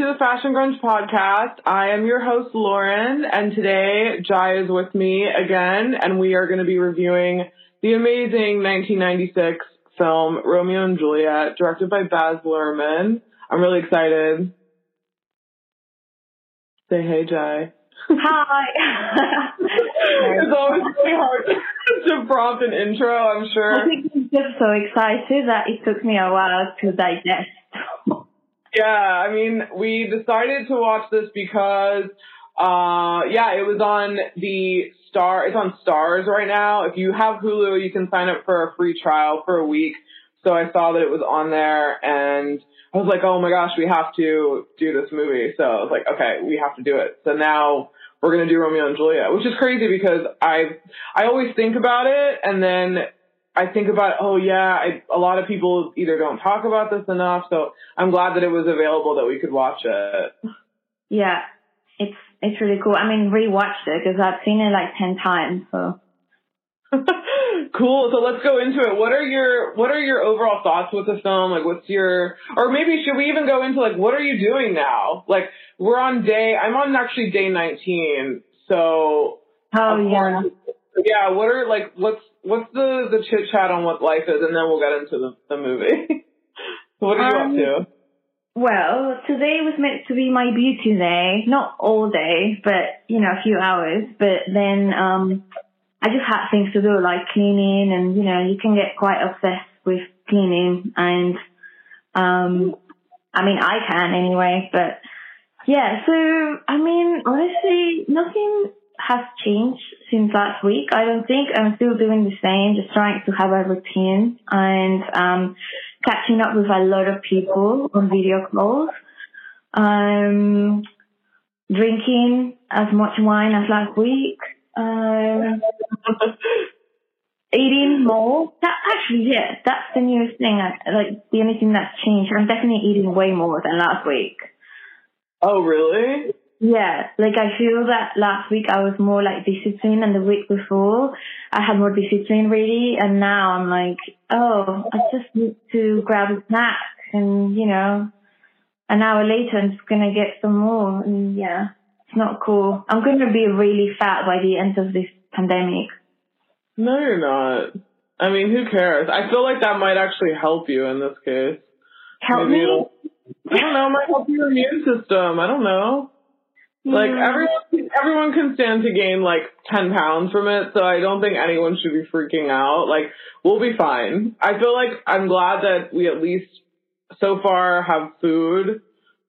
to the Fashion Grunge podcast. I am your host, Lauren, and today Jai is with me again, and we are going to be reviewing the amazing 1996 film Romeo and Juliet, directed by Baz Luhrmann. I'm really excited. Say hey, Jai. Hi. it's always really hard to prompt an intro, I'm sure. I think I'm just so excited that it took me a while to digest. Yeah, I mean, we decided to watch this because, uh, yeah, it was on the Star, it's on Starz right now. If you have Hulu, you can sign up for a free trial for a week. So I saw that it was on there and I was like, oh my gosh, we have to do this movie. So I was like, okay, we have to do it. So now we're to do Romeo and Juliet, which is crazy because I, I always think about it and then I think about, oh yeah, I, a lot of people either don't talk about this enough. So I'm glad that it was available that we could watch it. Yeah, it's it's really cool. I mean, rewatched it because I've seen it like ten times. So cool. So let's go into it. What are your what are your overall thoughts with the film? Like, what's your or maybe should we even go into like what are you doing now? Like, we're on day. I'm on actually day 19. So. Oh yeah. Yeah. What are like what's what's the the chit chat on what life is, and then we'll get into the the movie. what are you um, up to? Well, today was meant to be my beauty day. Not all day, but you know, a few hours. But then um I just had things to do like cleaning and, you know, you can get quite obsessed with cleaning and, um, I mean, I can anyway, but yeah, so, I mean, honestly, nothing has changed since last week. I don't think I'm still doing the same, just trying to have a routine and, um, catching up with a lot of people on video calls. Um, drinking as much wine as last week. Um, eating more. That actually, yeah, that's the newest thing. like the only thing that's changed. I'm definitely eating way more than last week. Oh, really? Yeah, like I feel that last week I was more like disciplined, and the week before I had more discipline really, and now I'm like, oh, I just need to grab a snack, and you know, an hour later I'm just gonna get some more, and yeah. It's not cool. I'm going to be really fat by the end of this pandemic. No, you're not. I mean, who cares? I feel like that might actually help you in this case. Help Maybe me? I don't know. Might help your immune system. I don't know. Like everyone, everyone can stand to gain like ten pounds from it, so I don't think anyone should be freaking out. Like we'll be fine. I feel like I'm glad that we at least so far have food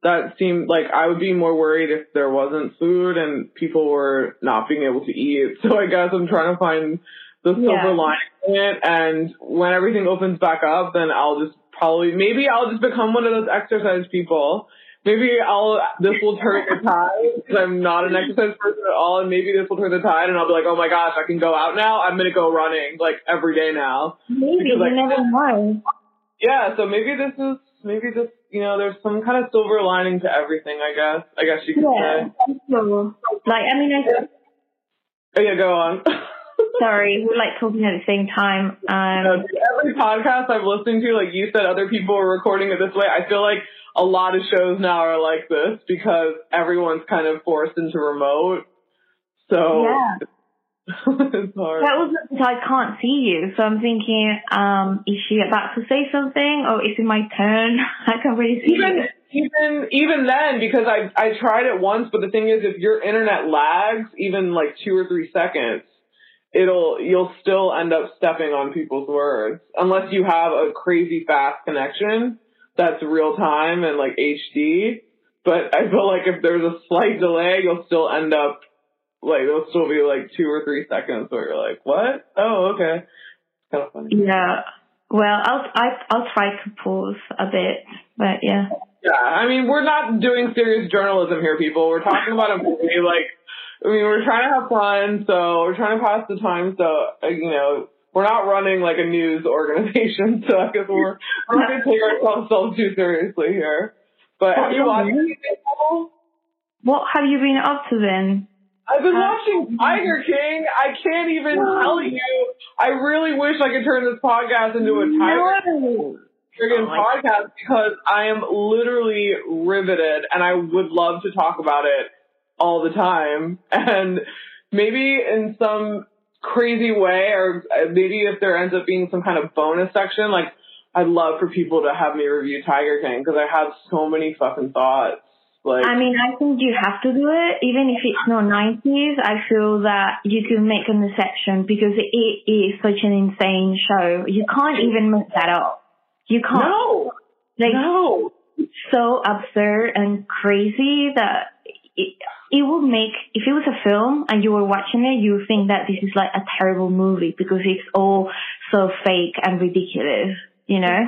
that seemed like I would be more worried if there wasn't food and people were not being able to eat. So I guess I'm trying to find the silver yeah. lining in it. And when everything opens back up, then I'll just probably, maybe I'll just become one of those exercise people. Maybe I'll, this will turn the tide because I'm not an exercise person at all. And maybe this will turn the tide and I'll be like, oh my gosh, I can go out now. I'm to go running like every day now. Maybe, because, like, you never know. Yeah, so maybe this is, maybe this you know, there's some kind of silver lining to everything, I guess. I guess you could yeah, say. So, like, I mean, I. Oh, yeah, go on. Sorry, we're like talking at the same time. Um, every podcast I've listened to, like you said, other people are recording it this way. I feel like a lot of shows now are like this because everyone's kind of forced into remote. So yeah. it's hard. That was I can't see you, so I'm thinking, um, is she about to say something, or is it my turn? I can't really see. Even even even then, because I I tried it once, but the thing is, if your internet lags even like two or three seconds, it'll you'll still end up stepping on people's words unless you have a crazy fast connection that's real time and like HD. But I feel like if there's a slight delay, you'll still end up like it'll still be like two or three seconds where you're like, what? Oh, okay. Kind of funny. Yeah. Well, I'll I, I'll try to pause a bit, but yeah. Yeah, I mean, we're not doing serious journalism here, people. We're talking about a movie. Like, I mean, we're trying to have fun, so we're trying to pass the time. So, uh, you know, we're not running like a news organization, so I guess we're we're not going to take ourselves too seriously here. But have you watched? What have you been up to then? I've been uh, watching mm-hmm. Tiger King. I can't even tell you. I really wish I could turn this podcast into a Tiger. No. Oh podcast because I am literally riveted and I would love to talk about it all the time. And maybe in some crazy way, or uh, maybe if there ends up being some kind of bonus section, like I'd love for people to have me review Tiger King because I have so many fucking thoughts. Like, I mean, I think you have to do it, even if it's not 90s. I feel that you can make an exception because it is such an insane show. You can't even make that up. You can't. no, like, no. so absurd and crazy that it, it would make, if it was a film and you were watching it, you would think that this is like a terrible movie because it's all so fake and ridiculous, you know?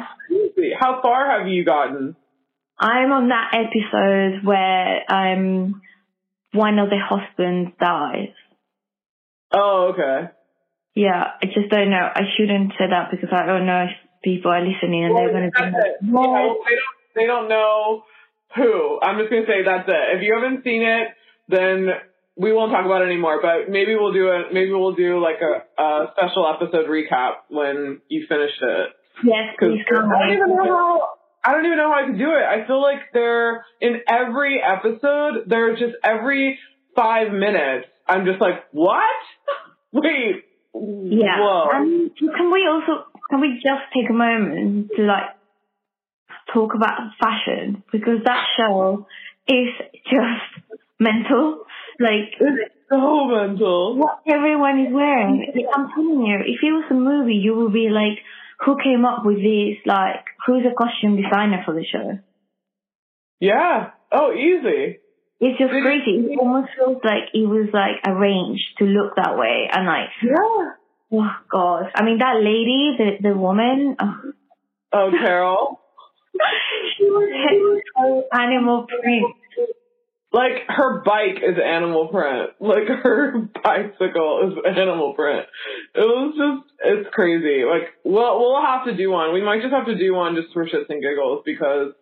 How far have you gotten? I'm on that episode where um one of the husbands dies. Oh, okay. Yeah, I just don't know. I shouldn't say that because I don't know if people are listening and they're going to be like, well, they don't. They don't know who. I'm just gonna say that's it. If you haven't seen it, then we won't talk about it anymore. But maybe we'll do a maybe we'll do like a, a special episode recap when you finish it. Yes, please come I don't even know how. I don't even know how I could do it. I feel like they're in every episode. They're just every five minutes. I'm just like, what? Wait. Yeah. Whoa. Um, can we also can we just take a moment to like talk about fashion because that show is just mental. Like it's so mental. what everyone is wearing. I'm telling you, if it was a movie, you would be like, who came up with this? Like, who's the costume designer for the show? Yeah. Oh, easy. It's just it- crazy. It almost feels like it was like arranged to look that way, and like, Yeah. oh god. I mean, that lady, the the woman, oh, Oh, Carol. She was head so animal print. like her bike is animal print. Like her bicycle is animal print. It was just it's crazy. Like we'll we'll have to do one. We might just have to do one just for shits and giggles because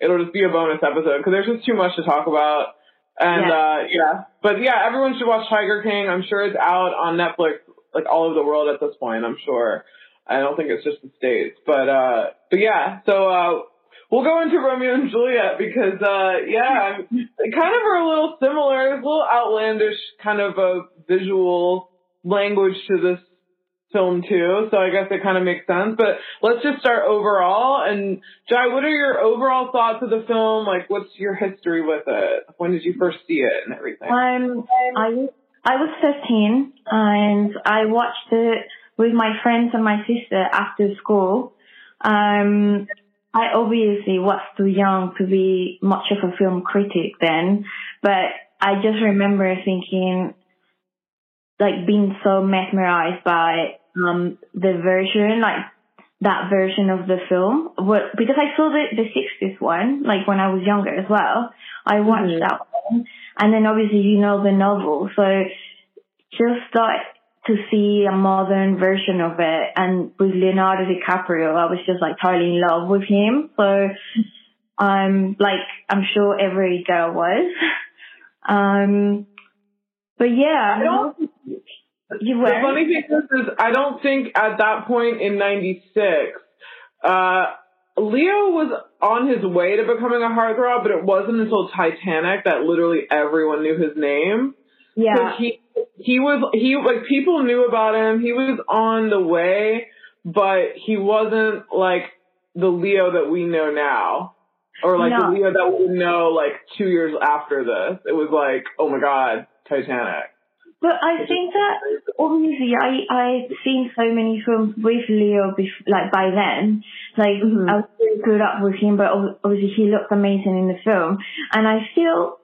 it'll just be a bonus episode because there's just too much to talk about. And Yeah. uh yeah. But yeah, everyone should watch Tiger King. I'm sure it's out on Netflix like all over the world at this point, I'm sure. I don't think it's just the States. But uh but yeah, so uh We'll go into Romeo and Juliet because, uh, yeah, kind of are a little similar. There's a little outlandish kind of a visual language to this film too, so I guess it kind of makes sense. But let's just start overall. And Jai, what are your overall thoughts of the film? Like, what's your history with it? When did you first see it and everything? Um, I was I was 13 and I watched it with my friends and my sister after school. Um, I obviously was too young to be much of a film critic then, but I just remember thinking, like being so mesmerized by um the version, like that version of the film. What because I saw the the 60s one, like when I was younger as well. I watched Mhm. that one, and then obviously you know the novel, so just like to see a modern version of it and with Leonardo DiCaprio, I was just like totally in love with him. So, I'm um, like I'm sure every girl was. Um, but yeah, I don't you The funny thing is, is I don't think at that point in '96, uh, Leo was on his way to becoming a heartthrob, but it wasn't until Titanic that literally everyone knew his name. Yeah, Because he he was he like people knew about him. He was on the way, but he wasn't like the Leo that we know now, or like No. the Leo that we know like two years after this. It was like, oh my god, Titanic. But I think that obviously I I've seen so many films with Leo bef- like by then. Like Mhm. I was really good up with him, but obviously he looked amazing in the film. And I feel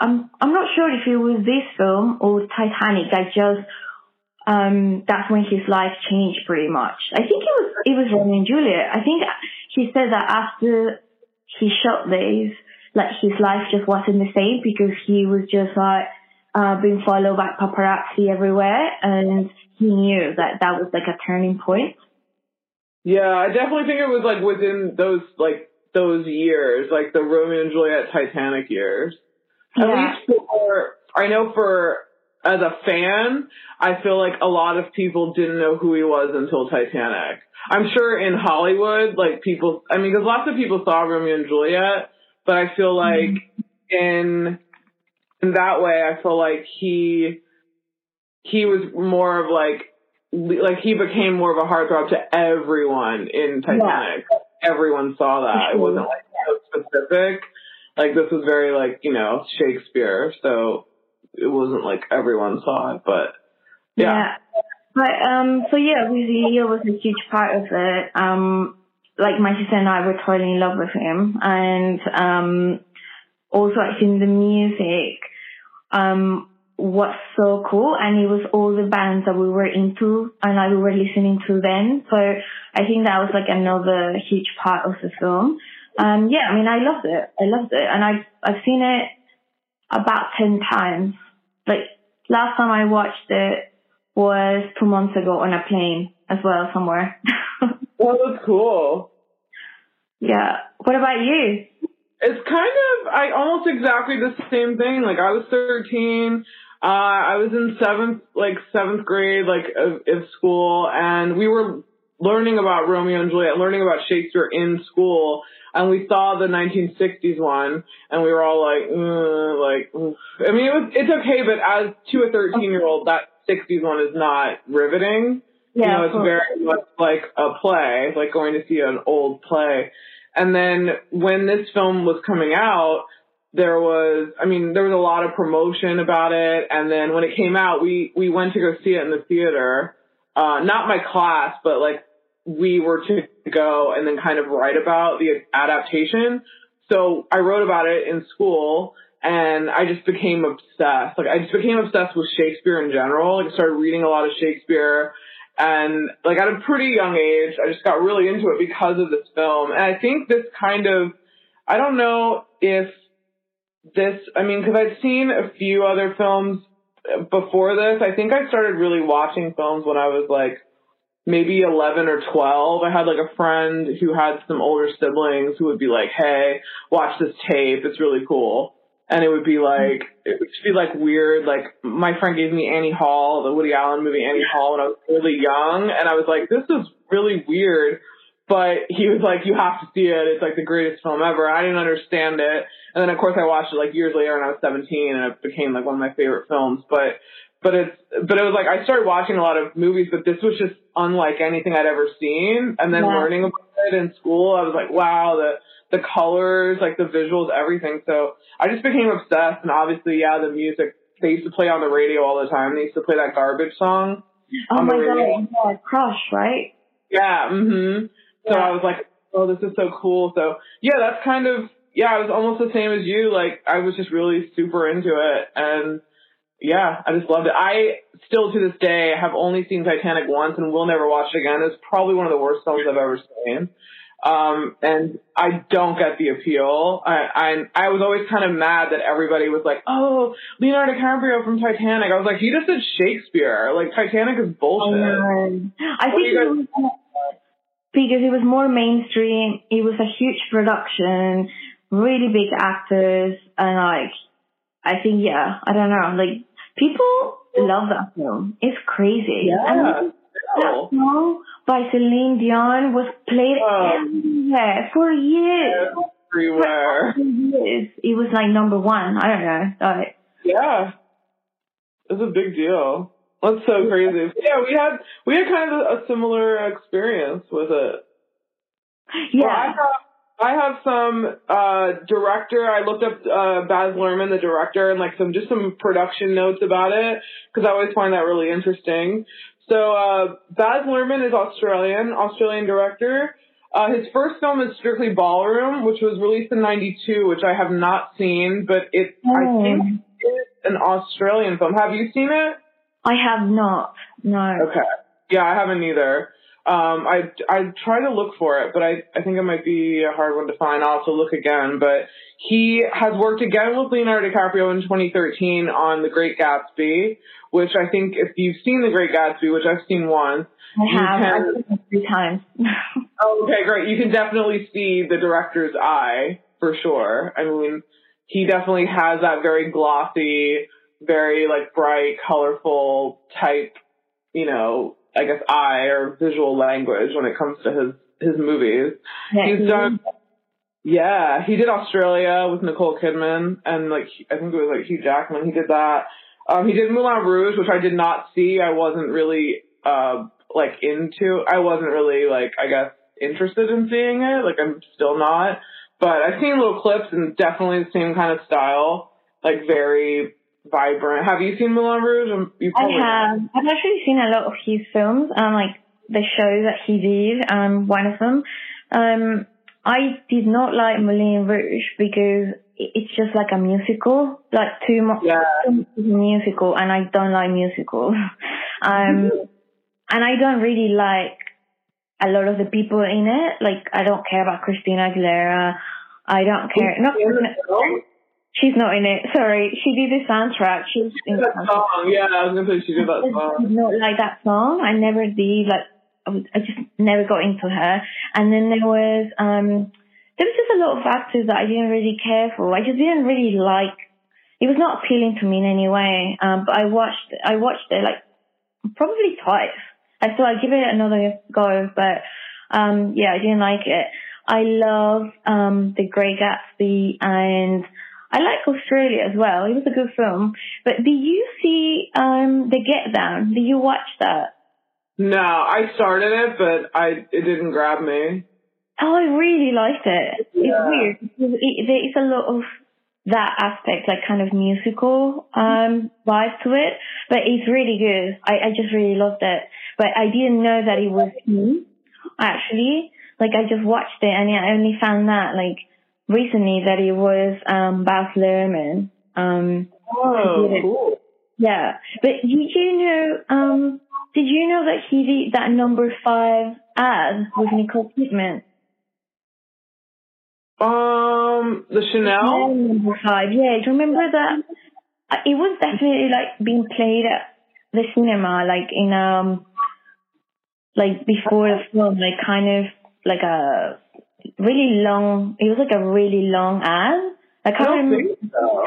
I'm I'm not sure if it was this film or Titanic that just um that's when his life changed pretty much. I think it was it was Romeo and Juliet. I think he said that after he shot these, like his life just wasn't the same because he was just like uh, being followed by paparazzi everywhere, and he knew that that was like a turning point. Yeah, I definitely think it was like within those like those years, like the Romeo and Juliet Titanic years. At Yeah. least for I know for as a fan, I feel like a lot of people didn't know who he was until Titanic. I'm sure in Hollywood, like people, I mean, because lots of people saw Romeo and Juliet, but I feel like mm-hmm. in in that way, I feel like he he was more of like like he became more of a heartthrob to everyone in Titanic. Yeah. Everyone saw that. It wasn't like so specific. Like this was very like you know Shakespeare, so it wasn't like everyone saw it, but yeah. yeah. But um, so yeah, obviously Leo was a huge part of it. Um, like my sister and I were totally in love with him, and um, also I think the music um was so cool, and it was all the bands that we were into and like we were listening to then. So I think that was like another huge part of the film. Um, yeah, I mean, I loved it. I loved it, and I've I've seen it about ten times. Like last time I watched it was two months ago on a plane as well somewhere. well, that's cool. Yeah. What about you? It's kind of I almost exactly the same thing. Like I was 13. Uh, I was in seventh, like seventh grade, like of, of school, and we were learning about Romeo and Juliet, learning about Shakespeare in school, and we saw the 1960s one, and we were all like, mm, like, oof. I mean, it was it's okay, but as to a 13 year old, that 60s one is not riveting. Yeah, you know, it's very much like a play, like going to see an old play. And then when this film was coming out, there was, I mean, there was a lot of promotion about it. And then when it came out, we, we went to go see it in the theater. Uh, not my class, but like we were to go and then kind of write about the adaptation. So I wrote about it in school and I just became obsessed. Like I just became obsessed with Shakespeare in general. Like I started reading a lot of Shakespeare and like at a pretty young age, I just got really into it because of this film. And I think this kind of, I don't know if this, I mean, cause I'd seen a few other films before this. I think I started really watching films when I was like maybe 11 or 12. I had like a friend who had some older siblings who would be like, Hey, watch this tape. It's really cool and it would be like it would just be like weird. Like my friend gave me Annie Hall, the Woody Allen movie Annie Hall, when I was really young, and I was like, this is really weird. But he was like, you have to see it. It's like the greatest film ever. I didn't understand it, and then of course I watched it like years later, and I was 17, and it became like one of my favorite films. But but it's but it was like I started watching a lot of movies, but this was just unlike anything I'd ever seen. And then yeah. learning about it in school, I was like, wow, the the colors, like the visuals, everything. So I just became obsessed. And obviously, yeah, the music, they used to play on the radio all the time. They used to play that garbage song. Oh my god, yeah, Crush, right? Yeah, mhm. So yeah. I was like, oh, this is so cool. So yeah, that's kind of, yeah, I was almost the same as you. Like, I was just really super into it. And yeah, I just loved it. I still to this day have only seen Titanic once and will never watch it again. It's probably one of the worst films I've ever seen. Um, and I don't get the appeal. I, I, I was always kind of mad that everybody was like, oh, Leonardo DiCaprio from Titanic. I was like, he just did Shakespeare. Like, Titanic is bullshit. I think guys- because it was more mainstream. It was a huge production, really big actors, and like, I think, yeah, I don't know, like, people love that film. It's crazy. Yeah. And that song by Celine Dion was played oh. everywhere for years. Everywhere. For years. It was like number one. I don't know. Like, yeah. It's a big deal. That's so crazy. Yeah, we had we had kind of a similar experience with it. Yeah. Well, I have some uh director. I looked up uh Baz Luhrmann, the director, and like some just some production notes about it because I always find that really interesting. So uh, Baz Luhrmann is Australian, Australian director. Uh, his first film is Strictly Ballroom, which was released in '92, which I have not seen, but it oh. I think it's an Australian film. Have you seen it? I have not. No. Okay. Yeah, I haven't either. Um, I I try to look for it, but I I think it might be a hard one to find. I'll have to look again. But he has worked again with Leonardo DiCaprio in 2013 on The Great Gatsby, which I think if you've seen The Great Gatsby, which I've seen once, I have. Can, I've seen it three times. oh, okay, great. You can definitely see the director's eye for sure. I mean, he definitely has that very glossy, very like bright, colorful type, you know, I guess eye or visual language when it comes to his his movies. Yeah, He's he done yeah, he did Australia with Nicole Kidman and like I think it was like Hugh Jackman. He did that. Um, he did Moulin Rouge, which I did not see. I wasn't really uh like into. I wasn't really like I guess interested in seeing it. Like I'm still not. But I've seen little clips and definitely the same kind of style, like very vibrant. Have you seen Moulin Rouge? Um, You I probably have. I've actually seen a lot of his films, um, like the show that he did, um, one of them. Um, I did not like Moulin Rouge because it's just like a musical, like too much Yeah. too much musical, and I don't like musicals. um, and I don't really like a lot of the people in it. Like I don't care about Christina Aguilera. I don't care. Not in the film? She's not in it. Sorry, she did the soundtrack. She's in That soundtrack. song, yeah, I was gonna say she did that I song. did not like that song. I never did. Like I, was, I just never got into her. And then there was um there was just a lot of actors that I didn't really care for. I just didn't really like. It was not appealing to me in any way. Um, but I watched I watched it like probably twice. I thought I'd give it another go, but um yeah, I didn't like it. I love um The Great Gatsby and I like Australia as well. It was a good film. But do you see um The Get Down? Did you watch that? No, I started it, but I it didn't grab me. Oh, I really liked it. It's weird. because It, there is a lot of that aspect, like kind of musical um vibe to it, but it's really good. I, I just really loved it. But I didn't know that it was him. Actually, like I just watched it and I only found that like recently that it was um Baz Luhrmann. Um, Oh, cool. Yeah, but did you know? Um, did you know that he did that number five ad with Nicole Kidman? Um, the Chanel. Number five. Yeah, do you remember that? Uh, It was definitely like being played at the cinema, like in um, like before the film, like kind of like a really long. It was like a really long ad. I can't remember. so.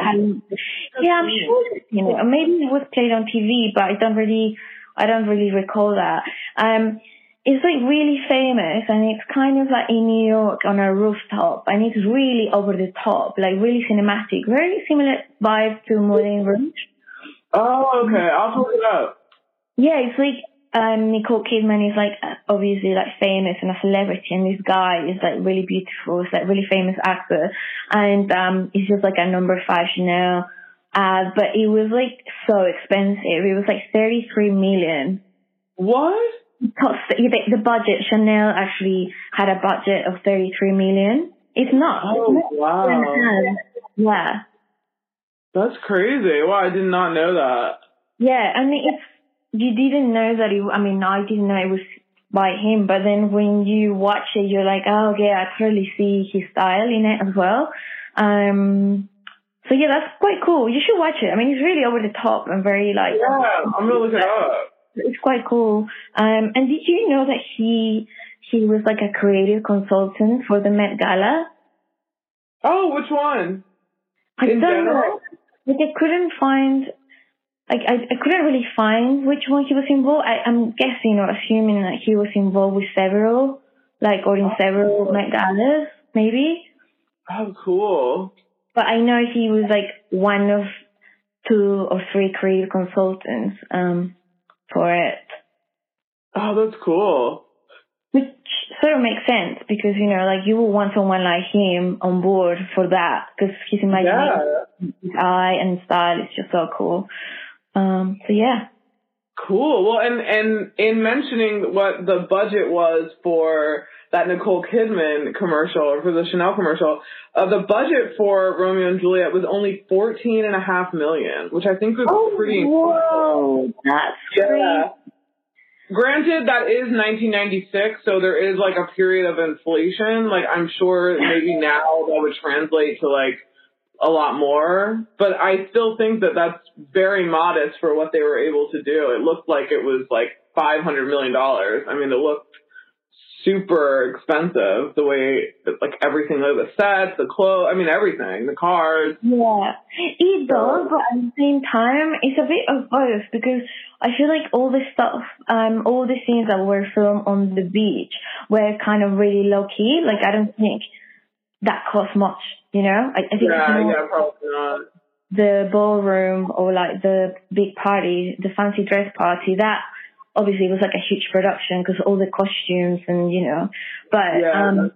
Yeah, I'm sure you know, maybe it was played on TV, but I don't really, I don't really recall that. Um, it's like really famous, and it's kind of like in New York on a rooftop, and it's really over the top, like really cinematic, very similar vibe to Moulin Rouge. Oh, okay. I'll look it up. Yeah, it's like um, Nicole Kidman is like obviously like famous and a celebrity, and this guy is like really beautiful. It's like really famous actor, and um, it's just like a number five Chanel. Uh, but it was like so expensive. It was like thirty three million. What? Cost the, the budget. Chanel actually had a budget of thirty three million. It's not. Oh, It's not wow. Yeah. That's crazy. Wow, I did not know that. Yeah, I mean, it's you didn't know that it. I mean, I didn't know it was by him, but then when you watch it, you're like, oh yeah, I totally see his style in it as well. Um, so yeah, that's quite cool. You should watch it. I mean, it's really over the top and very like. Yeah, I'm gonna look it up. It's quite cool. Um, and did you know that he he was like a creative consultant for the Met Gala? Oh, which one? I In don't general? know. Like I couldn't find, like I, I couldn't really find which one he was involved. I, I'm guessing or assuming that he was involved with several, like or in several Met Galas, maybe. Oh, cool. But I know he was like one of two or three creative consultants um for it, Oh, that's cool. which sort of makes sense because you know like you would want someone like him on board for that because his imagination, Yeah. his eye and style is just so cool. Um, so yeah. Cool. Well, and and in mentioning what the budget was for that Nicole Kidman commercial or for the Chanel commercial, uh, the budget for Romeo and Juliet was only fourteen and a half million, which I think was pretty. whoa, that's Yeah. crazy. Granted, that is 1996, so there is like a period of inflation. Like I'm sure maybe now that would translate to like a lot more, but I still think that that's very modest for what they were able to do. It looked like it was like 500 million dollars. I mean, it looked super expensive. The way like everything, like the sets, the clothes, I mean everything, the cars. Yeah, it does, but at the same time, it's a bit of both because I feel like all the stuff, um, all the scenes that were filmed on the beach were kind of really low key. Like I don't think that cost much, you know. I, I think Yeah, yeah, probably not. the ballroom or like the big party, the fancy dress party. That obviously was like a huge production because all the costumes and you know. But Yeah. um,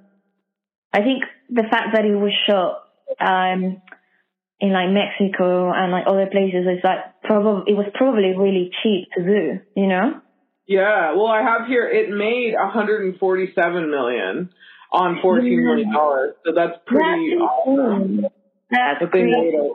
I think the fact that it was shot um in like Mexico and like other places is like probably it was probably really cheap to do, you know. Yeah, well, I have here it made 147 million on 14 million dollars, so that's pretty That's awesome. That's But they crazy. made a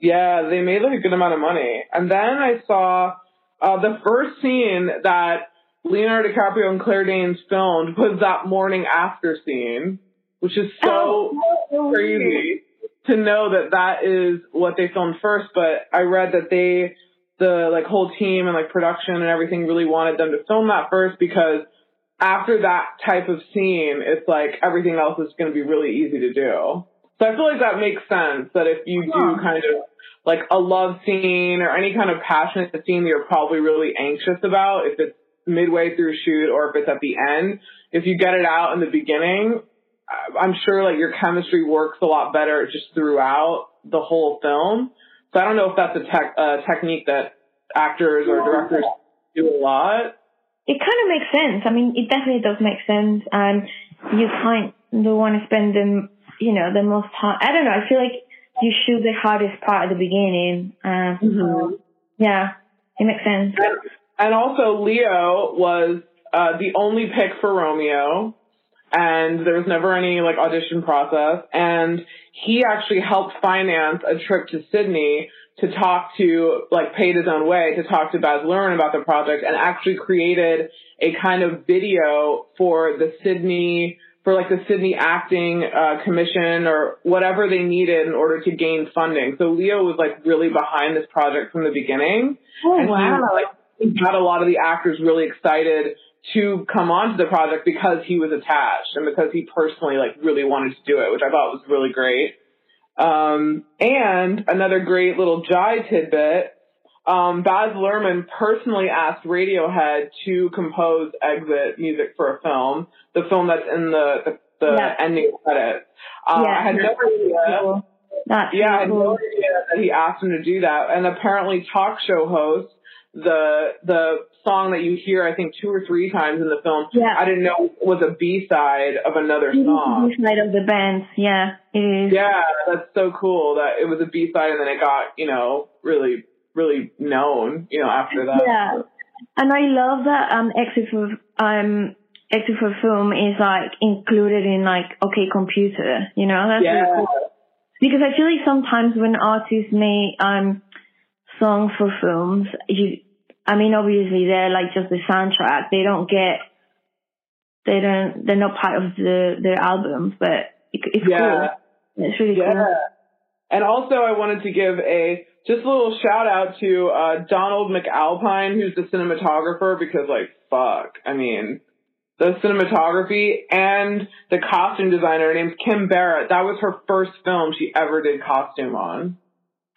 yeah, they made like a good amount of money. And then I saw uh, the first scene that Leonardo DiCaprio and Claire Danes filmed was that morning after scene, which is so Oh, so crazy to know that that is what they filmed first. But I read that they, the like whole team and like production and everything really wanted them to film that first because after that type of scene, it's like everything else is going to be really easy to do. So I feel like that makes sense that if you do kind of like a love scene or any kind of passionate scene that you're probably really anxious about, if it's midway through shoot or if it's at the end, if you get it out in the beginning, I- I'm sure like your chemistry works a lot better just throughout the whole film. So I don't know if that's a tech, uh, technique that actors or directors do a lot. It kind of makes sense. I mean, it definitely does make sense. And you kind of want to spend the, you know, the most time. I don't know. I feel like you shoot the hardest part at the beginning. Uh, Mhm. Yeah, it makes sense. And, and also Leo was uh, the only pick for Romeo, and there was never any like audition process. And he actually helped finance a trip to Sydney to talk to like paid his own way to talk to Baz Luhrmann about the project, and actually created a kind of video for the Sydney for like the Sydney Acting uh, Commission or whatever they needed in order to gain funding. So Leo was like really behind this project from the beginning. Oh, And he, like, he got a lot of the actors really excited to come onto the project because he was attached and because he personally like really wanted to do it, which I thought was really great. Um, and another great little Jai tidbit. Um, Baz Luhrmann personally asked Radiohead to compose exit music for a film, the film that's in the the, the Yeah. ending credits. Uh, Yeah. I had no idea. Cool. That's Yeah, I had no idea that he asked him to do that. And apparently, talk show host the the song that you hear, I think two or three times in the film. Yeah. I didn't know was a B side of another song. the side of the band. Yeah, it is. Yeah, that's so cool that it was a B side and then it got you know really really known you know after that. Yeah. And I love that um exit for um exit for film is like included in like OK Computer, you know, that's really cool. Because I feel like sometimes when artists make um songs for films, you I mean obviously they're like just the soundtrack. They don't get they don't they're not part of the their albums, but it, it's Yeah. cool. It's really Yeah. cool. And also, I wanted to give a just a little shout out to uh, Donald McAlpine, who's the cinematographer, because like fuck, I mean, the cinematography and the costume designer her name's Kim Barrett. That was her first film she ever did costume on.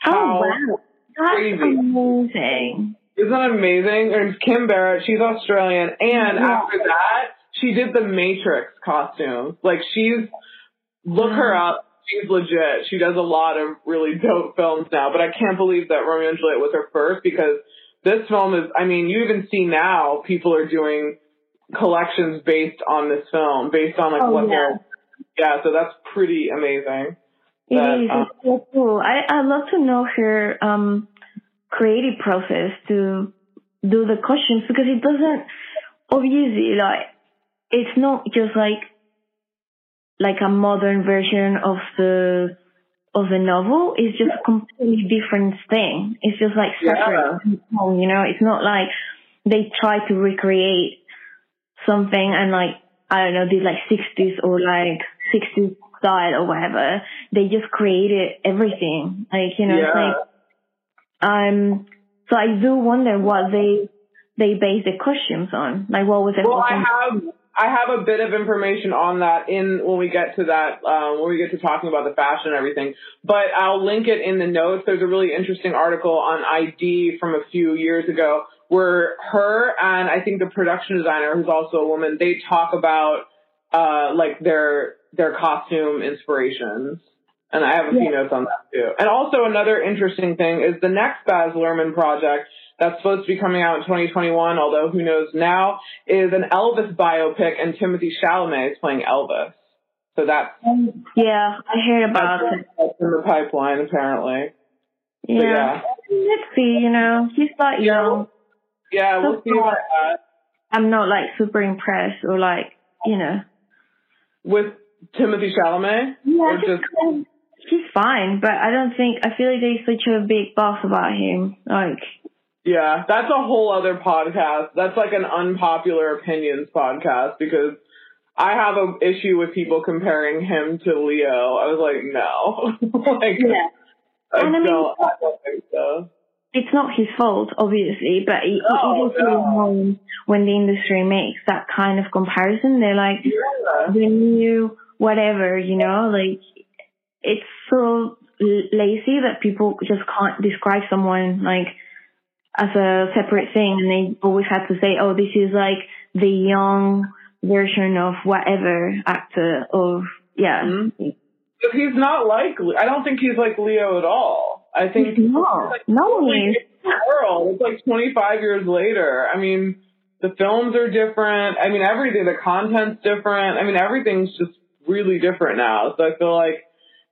Oh wow. That's crazy. amazing. Isn't that amazing? Name's Kim Barrett. She's Australian, and Yeah. after that, she did the Matrix costumes. Like she's look her up. She's legit. She does a lot of really dope films now. But I can't believe that Romeo and Juliet was her first because this film is. I mean, you even see now people are doing collections based on this film, based on like Oh, what yeah. they're. Yeah, so that's pretty amazing. It That, is. um, It's so cool. I I'd love to know her um creative process to do the costumes because it doesn't obviously like it's not just like like a modern version of the of the novel. It's just a completely different thing. It's just like separate. You know, it's not like they try to recreate something and like I don't know, did like sixties or like sixties style or whatever. They just created everything. Like, you know, it's like um so I do wonder what they they base the costumes on. Like what was it? Well, I have I have a bit of information on that in when we get to that um, when we get to talking about the fashion and everything. But I'll link it in the notes. There's a really interesting article on ID from a few years ago where her and I think the production designer, who's also a woman, they talk about uh, like their their costume inspirations. And I have a few notes on that too. And also another interesting thing is the next Baz Luhrmann project that's supposed to be coming out in 2021, although who knows now, is an Elvis biopic and Timothée Chalamet is playing Elvis. So that's yeah, I heard about it. That's in the pipeline apparently. Yeah. yeah. Let's see, you know, he's not young. Yeah, we'll see about that. Uh, I'm not like super impressed or like, you know. With Timothée Chalamet? Yeah, or just, of- he's fine, but I don't think I feel like they there's such a big boss about him. Like Yeah, that's a whole other podcast. That's like an unpopular opinions podcast because I have an issue with people comparing him to Leo. I was like, no. like, Yeah. I, And I mean- don't, I don't think so. it's not his fault, obviously, but it, No, it is no. when the industry makes that kind of comparison. They're like Yeah. the new whatever, you know, like it's so lazy that people just can't describe someone like as a separate thing, and they always have to say, "Oh, this is like the young version of whatever actor of yeah." Mhm. But he's not like, I don't think he's like Leo at all. I think He's not. like, No, like, he's world. It's like 25 years later. I mean, the films are different. I mean, everything, the content's different. I mean, everything's just really different now. So I feel like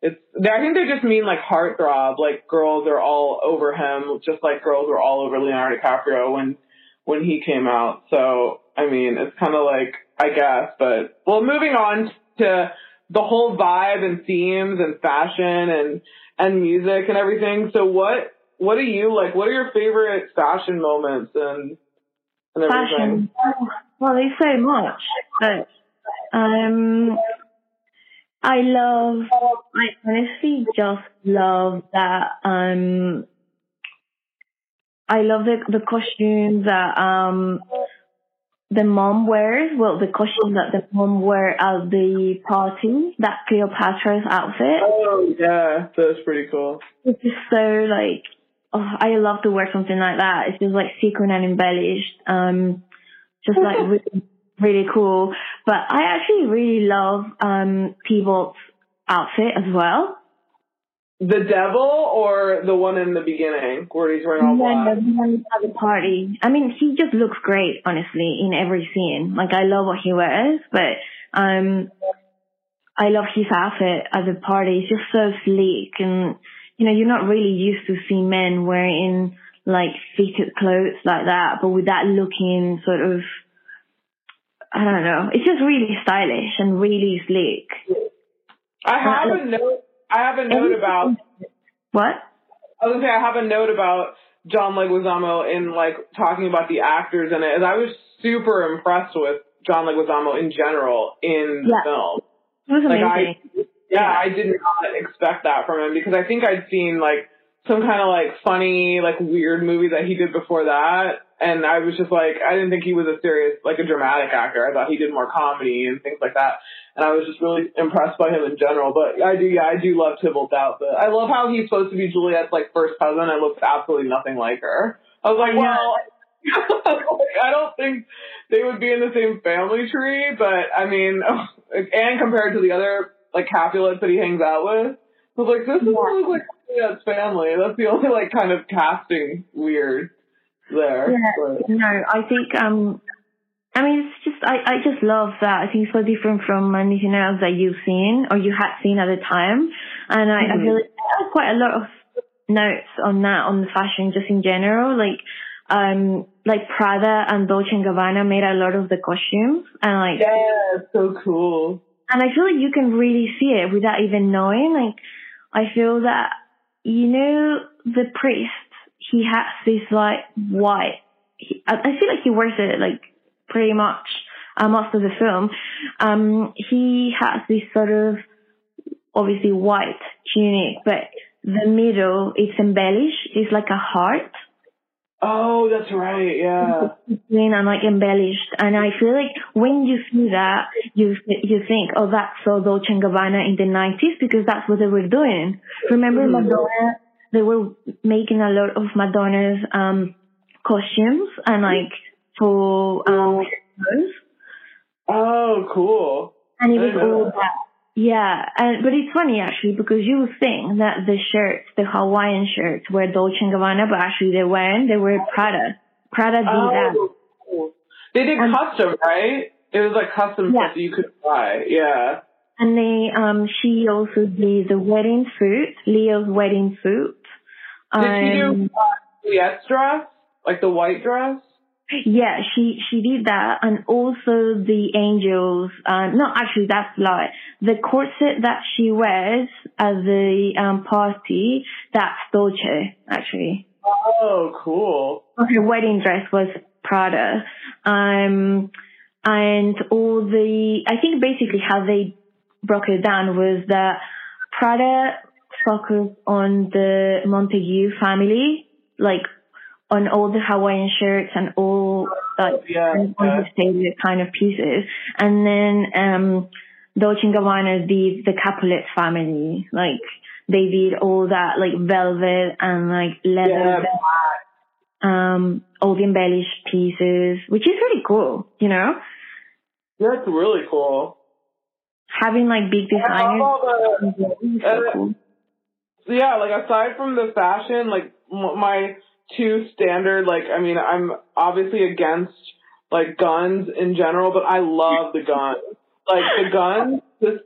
it's, I think they just mean like heartthrob, like girls are all over him, just like girls were all over Leonardo DiCaprio when, when he came out. So, I mean, it's kind of like, I guess, but, well, moving on to the whole vibe and themes and fashion and, and music and everything. So what, what do you like? What are your favorite fashion moments and, and everything? fashion. Well, there's so much, but um, I love. I honestly just love that. Um, I love the the costumes that um the mom wears. Well, the costume that the mom wear at the party. That Cleopatra's outfit. Oh yeah, that's pretty cool. It's just so like, oh, I love to wear something like that. It's just like sequin and embellished. Um, just like really, really cool. But I actually really love um Tybalt's outfit as well. The devil or the one in the beginning where he's wearing all Yeah, black? the one at the party. I mean, he just looks great, honestly, in every scene. Like, I love what he wears, but um, I love his outfit at the party. It's just so sleek, and you know, you're not really used to see men wearing like fitted clothes like that, but with that looking sort of, I don't know, it's just really stylish and really sleek. I have a note. I have a note about. What? I was gonna say I have a note about John Leguizamo in like talking about the actors in it. As I was super impressed with John Leguizamo in general in the Yeah. film. It was Like I, amazing. yeah, I did not expect that from him because I think I'd seen like some kind of like funny, like weird movie that he did before that, and I was just like, I didn't think he was a serious, like a dramatic actor. I thought he did more comedy and things like that, and I was just really impressed by him in general. But I do, yeah, I do love Tybalt Out. But I love how he's supposed to be Juliet's like first cousin and looks absolutely nothing like her. I was like, Yeah. well. I don't think they would be in the same family tree, but I mean, and compared to the other like Capulets that he hangs out with, I was like, this doesn't look like Juliet's family. That's the only like kind of casting weird there. Yeah. But- No, I think um I mean it's just I, I just love that. I think it's so different from anything else that you've seen or you had seen at the time. And I, I Mhm. feel like I have quite a lot of notes on that, on the fashion just in general. Like um like Prada and Dolce and Gabbana made a lot of the costumes and like yeah, so cool. and I feel like you can really see it without even knowing. Like, I feel that, you know, the priest, he has this like white, he, I I feel like he wears it like pretty much uh, most of the film. Um, he has this sort of obviously white tunic, but the middle is embellished. It's like a heart. Oh, that's right. Yeah. Clean and like embellished, and I feel like when you see that, you you think, oh, that's so Dolce and Gabbana in the '90s because that's what they were doing. Remember Mhm. Madonna? They were making a lot of Madonna's um costumes and like for um shows. Oh, cool. and it was all that. that. Yeah, and but it's funny actually because you would think that the shirts, the Hawaiian shirts, were Dolce and Gabbana, but actually they weren't. They were Prada. Prada did that. Oh, cool. They did Um, custom, right? It was like custom Yeah. stuff that you could buy. Yeah. And they, um, she also did the wedding suit, Leo's wedding suit. Did she Um, do Juliet's dress? Like the white dress? Yeah, she she did that, and also the angels. Uh, no, actually, that's lie. The corset that she wears at the um, party, that's Dolce, actually. Oh, cool. her wedding dress was Prada. Um, and all the, I think basically how they broke it down was that Prada focused on the Montague family, like on all the Hawaiian shirts and all like Yeah. the kind of pieces. And then um Dolce and Gabbana did the Capulet family. Like they did all that like velvet and like leather Yeah. um, all the embellished pieces, which is really cool, you know? That's really cool. Having like big love all the, so cool. Yeah, like aside from the fashion, like my two standard, like I mean, I'm obviously against like guns in general, but I love the guns. Like the guns, just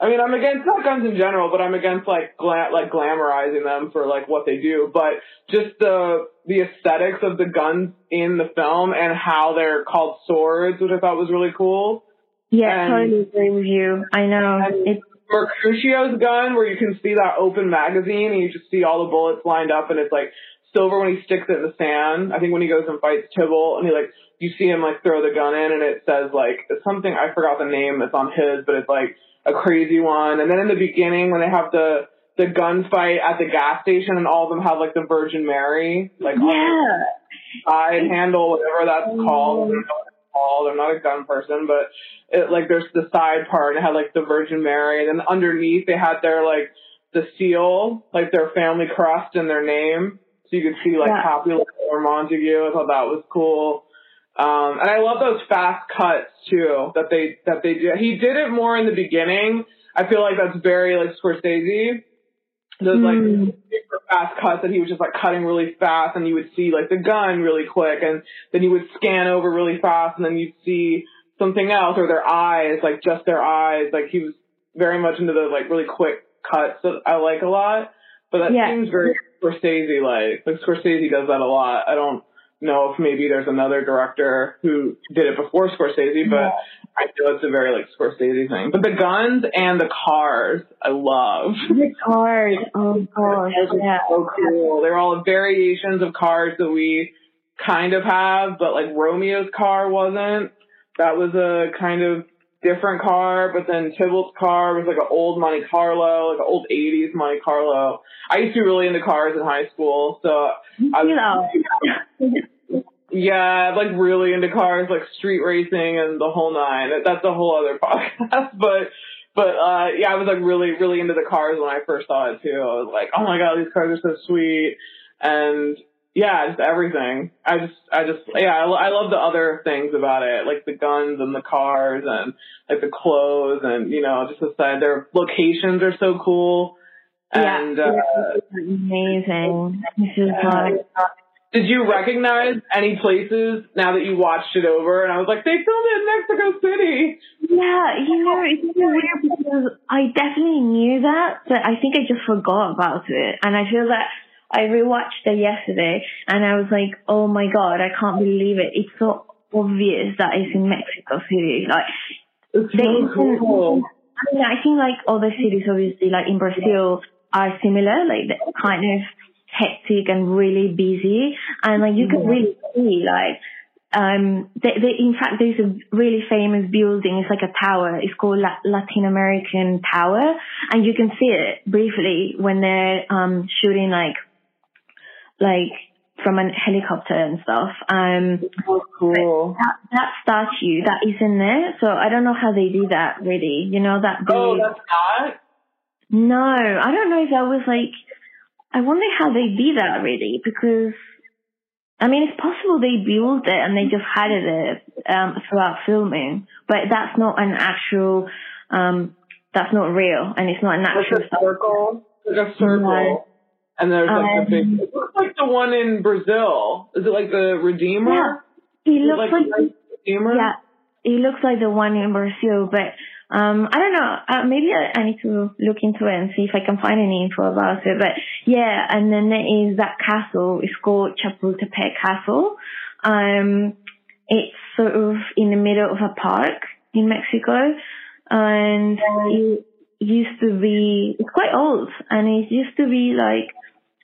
I mean, I'm against not guns in general, but I'm against like gla- like glamorizing them for like what they do. But just the the aesthetics of the guns in the film and how they're called swords, which I thought was really cool. Yeah, and- totally agree with you. I know. and- It's Mercutio's gun, where you can see that open magazine and you just see all the bullets lined up, and it's like silver when he sticks it in the sand. I think when he goes and fights Tybalt, and he like you see him like throw the gun in, and it says like something I forgot the name that's on his, but it's like a crazy one. And then in the beginning when they have the the gunfight at the gas station, and all of them have like the Virgin Mary like on yeah. the side handle, whatever that's called. I don't know what called. I'm not a gun person, but it like there's the side part and it had like the Virgin Mary and then underneath they had their like the seal, like their family crest and their name. So you could see like Yeah. Capulet or Montague. I thought that was cool. Um and I love those fast cuts too that they that they do. He did it more in the beginning. I feel like that's very like Scorsese. Those like Mm. super fast cuts that he was just like cutting really fast and you would see like the gun really quick and then you would scan over really fast and then you'd see something else or their eyes, like just their eyes. Like he was very much into the like really quick cuts that I like a lot. But that Yeah. seems very Scorsese like. Like Scorsese does that a lot. I don't know if maybe there's another director who did it before Scorsese, but Yeah. I know it's a very like Scorsese thing. But the guns and the cars, I love. The cars. Oh gosh. Yeah. so cool. They're all variations of cars that we kind of have, but like Romeo's car wasn't. That was a kind of different car, but then Tybalt's car was like an old Monte Carlo, like an old 80s Monte Carlo. I used to be really into cars in high school, so I You know. yeah, like really into cars, like street racing and the whole nine. That's a whole other podcast, but but uh yeah, I was like really really into the cars when I first saw it too. I was like, oh my god, these cars are so sweet, and yeah, just everything. I just I just yeah, I, I love the other things about it, like the guns and the cars and like the clothes and you know just the side. Their locations are so cool. And yeah. uh, amazing. This is like Did you recognize any places now that you watched it over? And I was like, they filmed it in Mexico City. Yeah, you know, it's so weird because I definitely knew that, but I think I just forgot about it. And I feel that I rewatched it yesterday and I was like, oh my god, I can't believe it. It's so obvious that it's in Mexico City. Like, It's they so cool. I mean, I think like other cities, obviously, like in Brazil, are similar. Like they're kind of hectic and really busy, and like you can really see like. Um, they, they, in fact, there's a really famous building. It's like a tower. It's called La- Latin American Tower, and you can see it briefly when they're um shooting like like from a helicopter and stuff. Um, Oh, cool. that, that statue that is in there, so I don't know how they do that really. You know that big. Oh, that's not. No, I don't know if that was like. I wonder how they did that really because. I mean, it's possible they built it and they just had it um, throughout filming, but that's not an actual. Um, that's not real, and it's not an Like actual. a circle. Like a circle. And there's like the Um, big. It looks like the one in Brazil. Is it like the Redeemer? Yeah, he looks like, the Redeemer. yeah, he looks like the one in Brazil, but um, I don't know. Uh, maybe I, I need to look into it and see if I can find any info about it. But yeah, and then there is that castle. It's called Chapultepec Castle. Um, it's sort of in the middle of a park in Mexico, and it used to be. It's quite old, and it used to be like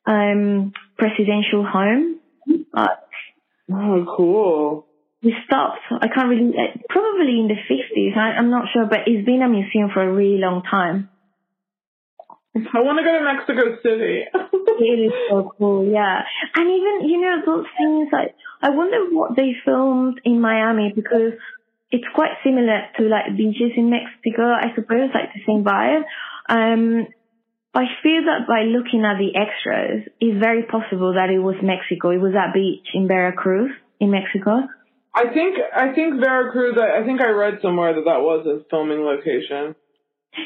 um presidential home. Uh, Oh, cool. we stopped. I can't really, uh, probably in the 50s. I, I'm not sure, but it's been a museum for a really long time. I want to go to Mexico City. It is so cool, yeah. And even, you know, those things like, I wonder what they filmed in Miami because it's quite similar to like beaches in Mexico, I suppose, like the same vibe. Um, I feel that by looking at the extras, it's very possible that it was Mexico. It was that beach in Veracruz in Mexico. I think I think Veracruz. I, I think I read somewhere that that was a filming location.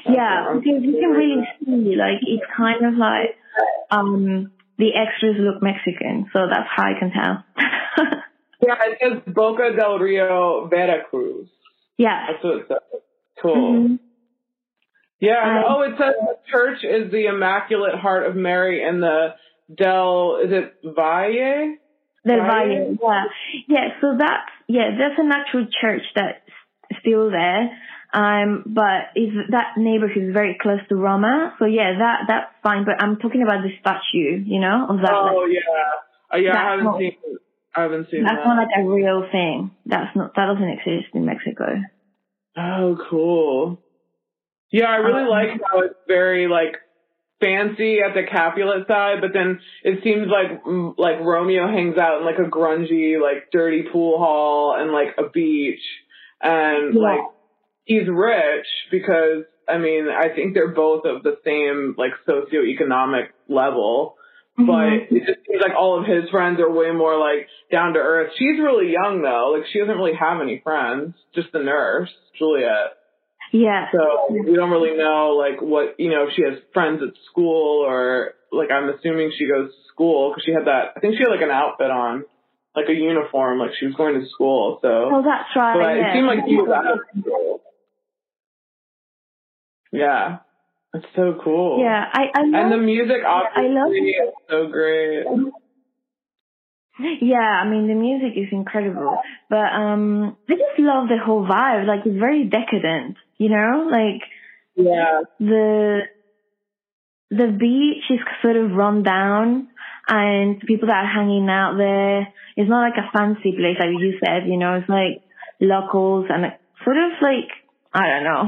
Yeah, because you can really see, like, it's kind of like, um, the extras look Mexican, so that's how I can tell. Yeah, it says Boca del Rio, Veracruz. yeah. That's what it says. Cool. Mhm. Yeah. Um, oh, it says the church is the Immaculate Heart of Mary and the Del. Is it Valle? Del? Valle, yeah. Yeah, so that's, yeah, there's an actual church that's still there. Um, but is that neighborhood is very close to Roma, so yeah, that that's fine. But I'm talking about the statue, you know, of that. Oh like, yeah. Uh, yeah, I haven't not- seen. I haven't seen that. that's that. not like a real thing. That's not that doesn't exist in Mexico. Oh, cool. Yeah, I really Um, like how it's very like fancy at the Capulet side, but then it seems like mm, like Romeo hangs out in like a grungy, like dirty pool hall and like a beach, and Yeah. like he's rich because I mean I think they're both of the same like socioeconomic level. Mhm. But it just seems like all of his friends are way more like down to earth. She's really young though. Like she doesn't really have any friends. Just the nurse, Juliet. Yeah. So we don't really know like what you know if she has friends at school or like I'm assuming she goes to school because she had that. I think she had like an outfit on, like a uniform, like she was going to school. So Oh, that's right. but yeah. it seemed like she was out of school. Yeah, That's so cool. Yeah, I I love, And the music I obviously love- is so great. yeah, I mean the music is incredible, but um, I just love the whole vibe. Like it's very decadent, you know. Like Yeah. the the beach is sort of run down, and people that are hanging out there. It's not like a fancy place, like you said. You know, it's like locals and sort of like I don't know.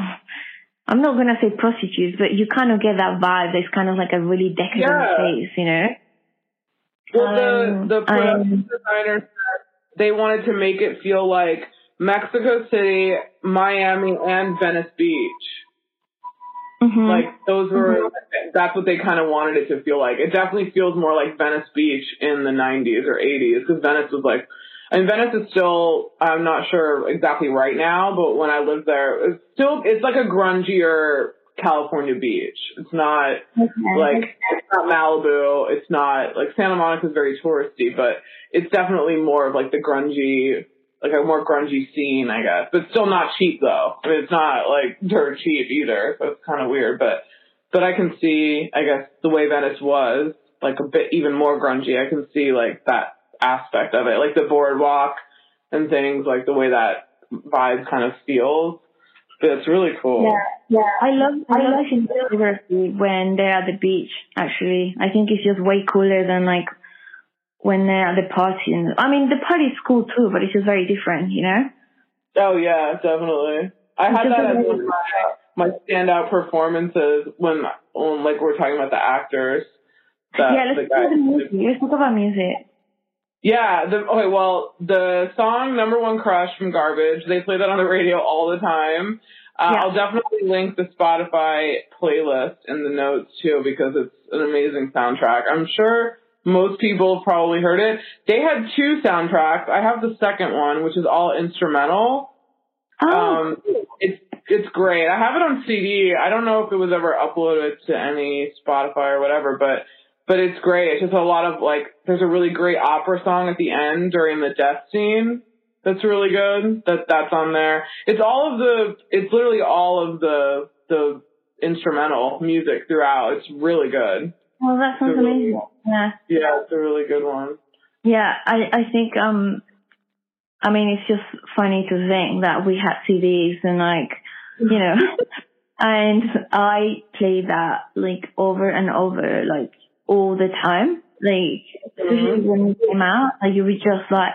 I'm not gonna say prostitutes, but you kind of get that vibe. There's kind of like a really decadent Yeah. place, you know. Well, Um, the the production um, designer said they wanted to make it feel like Mexico City, Miami, and Venice Beach. Mhm. Like those were that's what they kind of wanted it to feel like. It definitely feels more like Venice Beach in the 90s or 80s because Venice was like. I mean, Venice is still, I'm not sure exactly right now, but when I lived there, it's still, it's like a grungier California beach. It's not, Okay. like it's not Malibu. It's not like Santa Monica is very touristy, but it's definitely more of like the grungy, like a more grungy scene, I guess. But still not cheap though. I mean, it's not like dirt cheap either. So it's kind of weird, but but I can see, I guess, the way Venice was like a bit even more grungy. I can see like that aspect of it, like the boardwalk and things, like the way that vibe kind of feels. But it's really cool. Yeah, yeah. I love I love photography when they're at the beach. Actually, I think it's just way cooler than like when they're at the party. And I mean, the party's cool too, but it's just very different, you know. Oh yeah, definitely. I had that as one of my, my standout performances when, when like we're talking about the actors. Yeah, let's talk about guy. music. Let's talk about music. Yeah, the okay, well, the song Number One Crush from Garbage, they play that on the radio all the time. Uh, Yeah. I'll definitely link the Spotify playlist in the notes too because it's an amazing soundtrack. I'm sure most people have probably heard it. They had two soundtracks. I have the second one, which is all instrumental. Oh, Um, it's it's great. I have it on CD. I don't know if it was ever uploaded to any Spotify or whatever, but but it's great. It's just a lot of like. There's a really great opera song at the end during the death scene. That's really good. That that's on there. It's all of the. It's literally all of the the instrumental music throughout. It's really good. Well, that sounds amazing. Yeah. Yeah, it's a really good one. Yeah, I, I think, um, I mean, it's just funny to think that we had CDs and like, you know, and I played that like over and over, like all the time. Like, especially Mhm. when it came out, like you would just like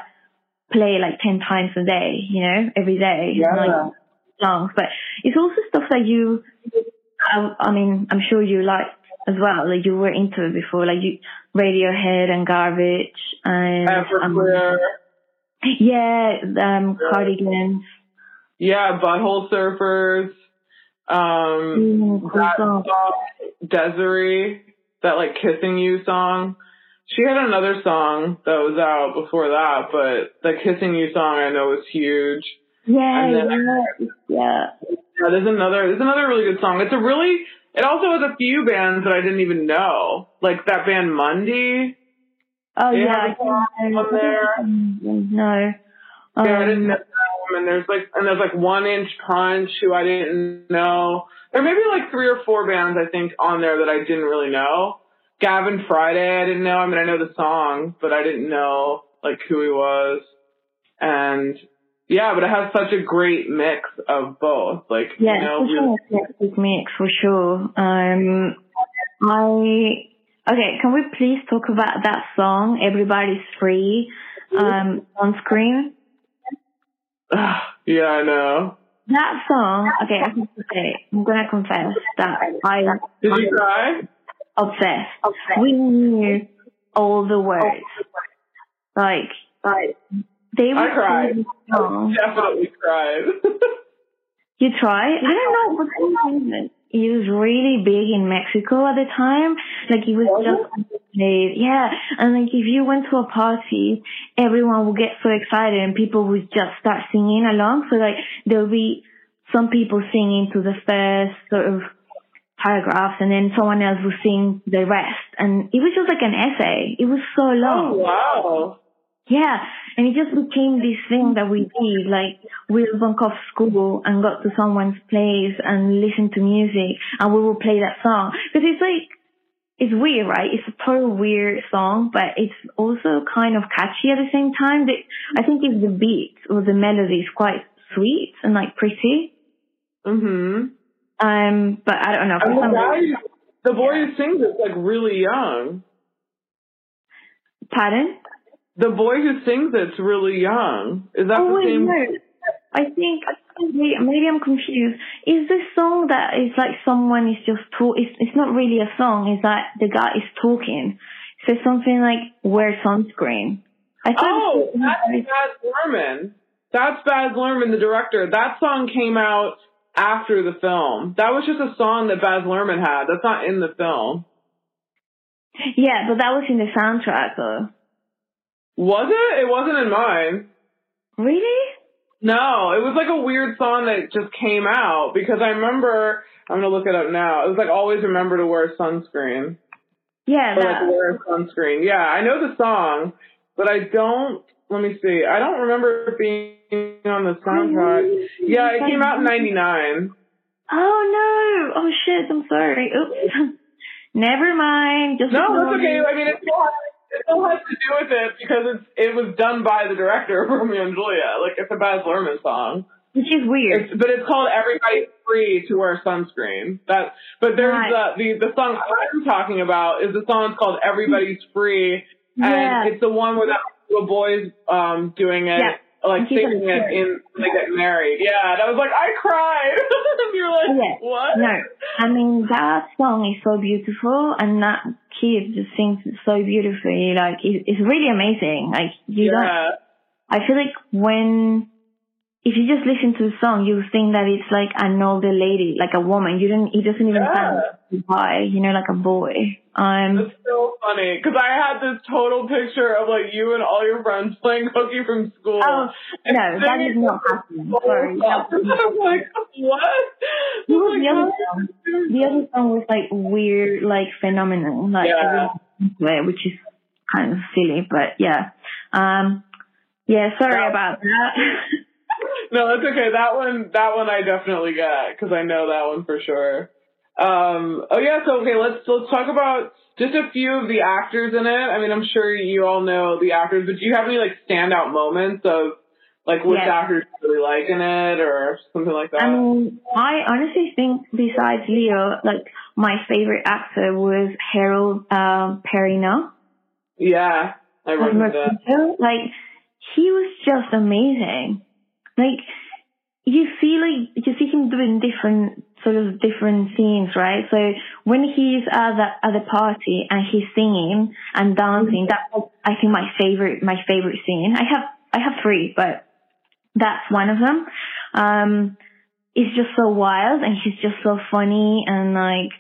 play like 10 times a day, you know, every day. Yeah. Like, songs, but it's also stuff that you, I, I mean, I'm sure you like as well. Like you were into it before, like you Radiohead and Garbage and um, yeah, um, Cardigans. Yeah, Butthole Surfers. Um, Mm, cool that song. song, Des'ree, that like kissing you song. She had another song that was out before that, but the kissing you song I know was huge. Yeah, yeah, yeah. Yeah, there's another there's another really good song. It's a really it also has a few bands that I didn't even know. Like that band Mundy. Oh They yeah, have I a song think on there. No. Um, Yeah, I didn't know them. And there's like and there's like One Inch Punch who I didn't know. There may be like three or four bands I think on there that I didn't really know. Gavin Friday I didn't know. I mean I know the song, but I didn't know like who he was. And yeah, but it has such a great mix of both. Like Yeah, you know, for sure, it's a big mix for sure. Um, I okay. Can we please talk about that song? Everybody's free. Um, on screen. yeah, I know. That song. Okay, I have to say, I'm gonna confess that I Did you cry? obsessed. We knew all the words. Like, like they I were cried. singing the. Definitely cried. You try? I don't know. It was really big in Mexico at the time. Like it was just played. Yeah. And like if you went to a party, everyone would get so excited and people would just start singing along. So like there'll be some people singing to the first sort of paragraphs and then someone else would sing the rest. And it was just like an essay. It was so oh long. wow. Yeah, and it just became this thing that we did. Like we would bunk off school and go to someone's place and listen to music, and we would play that song because it's like it's weird, right? It's a total weird song, but it's also kind of catchy at the same time. The- I think if the beat or the melody is quite sweet and like pretty. Mhm. Um, but I don't know. For And the some guy, reason, the boy who sings it's like really young. pardon? The boy who sings it's really young. Is that Oh the same? no. I think maybe, maybe I'm confused. Is this song that is like someone is just talk? It's it's not really a song. It's that the guy is talking. Says something like "wear sunscreen." I thought Oh, that's Baz Luhrmann. That's Baz Luhrmann, the director. That song came out after the film. That was just a song that Baz Luhrmann had. That's not in the film. yeah, but that was in the soundtrack though. Was it? It wasn't in mine. Really? No, it was like a weird song that just came out because I remember. I'm gonna look it up now. It was like always remember to wear sunscreen. Yeah, Or like wear sunscreen. Yeah, I know the song, but I don't. Let me see. I don't remember being on the soundtrack. Yeah, it came out in '99. Oh no! Oh shit! I'm sorry. Oops. Never mind. Just No, that's okay. I mean, it still has, it still has to do with it because it's it was done by the director of Romeo and Juliet. Like it's a Baz Luhrmann song. Which is weird. It's, but it's called "Everybody's Free to Wear Sunscreen." That, but there's Right. the, the the song I'm talking about is the song called "Everybody's Free," and Yeah. it's the one where that little boy's um doing it, Yeah. Like He's singing it in when they get married. Yeah, and I was like, I cried. and you're like, Yeah. what? No, I mean that song is so beautiful, and that kid just sings so beautifully. Like it, it's really amazing. Like you don't. I feel like when if you just listen to the song, you think that it's like an older lady, like a woman. You don't. It doesn't even Yeah. sound like a guy. You know, like a boy. Um. It's so funny because I had this total picture of like you and all your friends playing hooky from school. Oh no, that is not the happening. Sorry. that I'm like, what? Was the other song? did you do The other song was like weird, like phenomenon, like Yeah. it, which is kind of silly, but yeah. Um, yeah, sorry That- about that. No, that's okay. That one, that one I definitely got because I know that one for sure. Um, oh yeah, so okay, let's let's talk about just a few of the actors in it. I mean, I'm sure you all know the actors, but do you have any like standout moments of like which Yeah. actors really like in it or something like that? I mean, I honestly think besides Leo, like my favorite actor was Harold um, Perrineau. yeah, I remember that. Like he was just amazing. Like you see, like you see him doing different sort of different scenes, right? So when he's at the at the party and he's singing and dancing, that's I think my favorite my favorite scene. I have I have three, but that's one of them. Um, it's just so wild and he's just so funny and like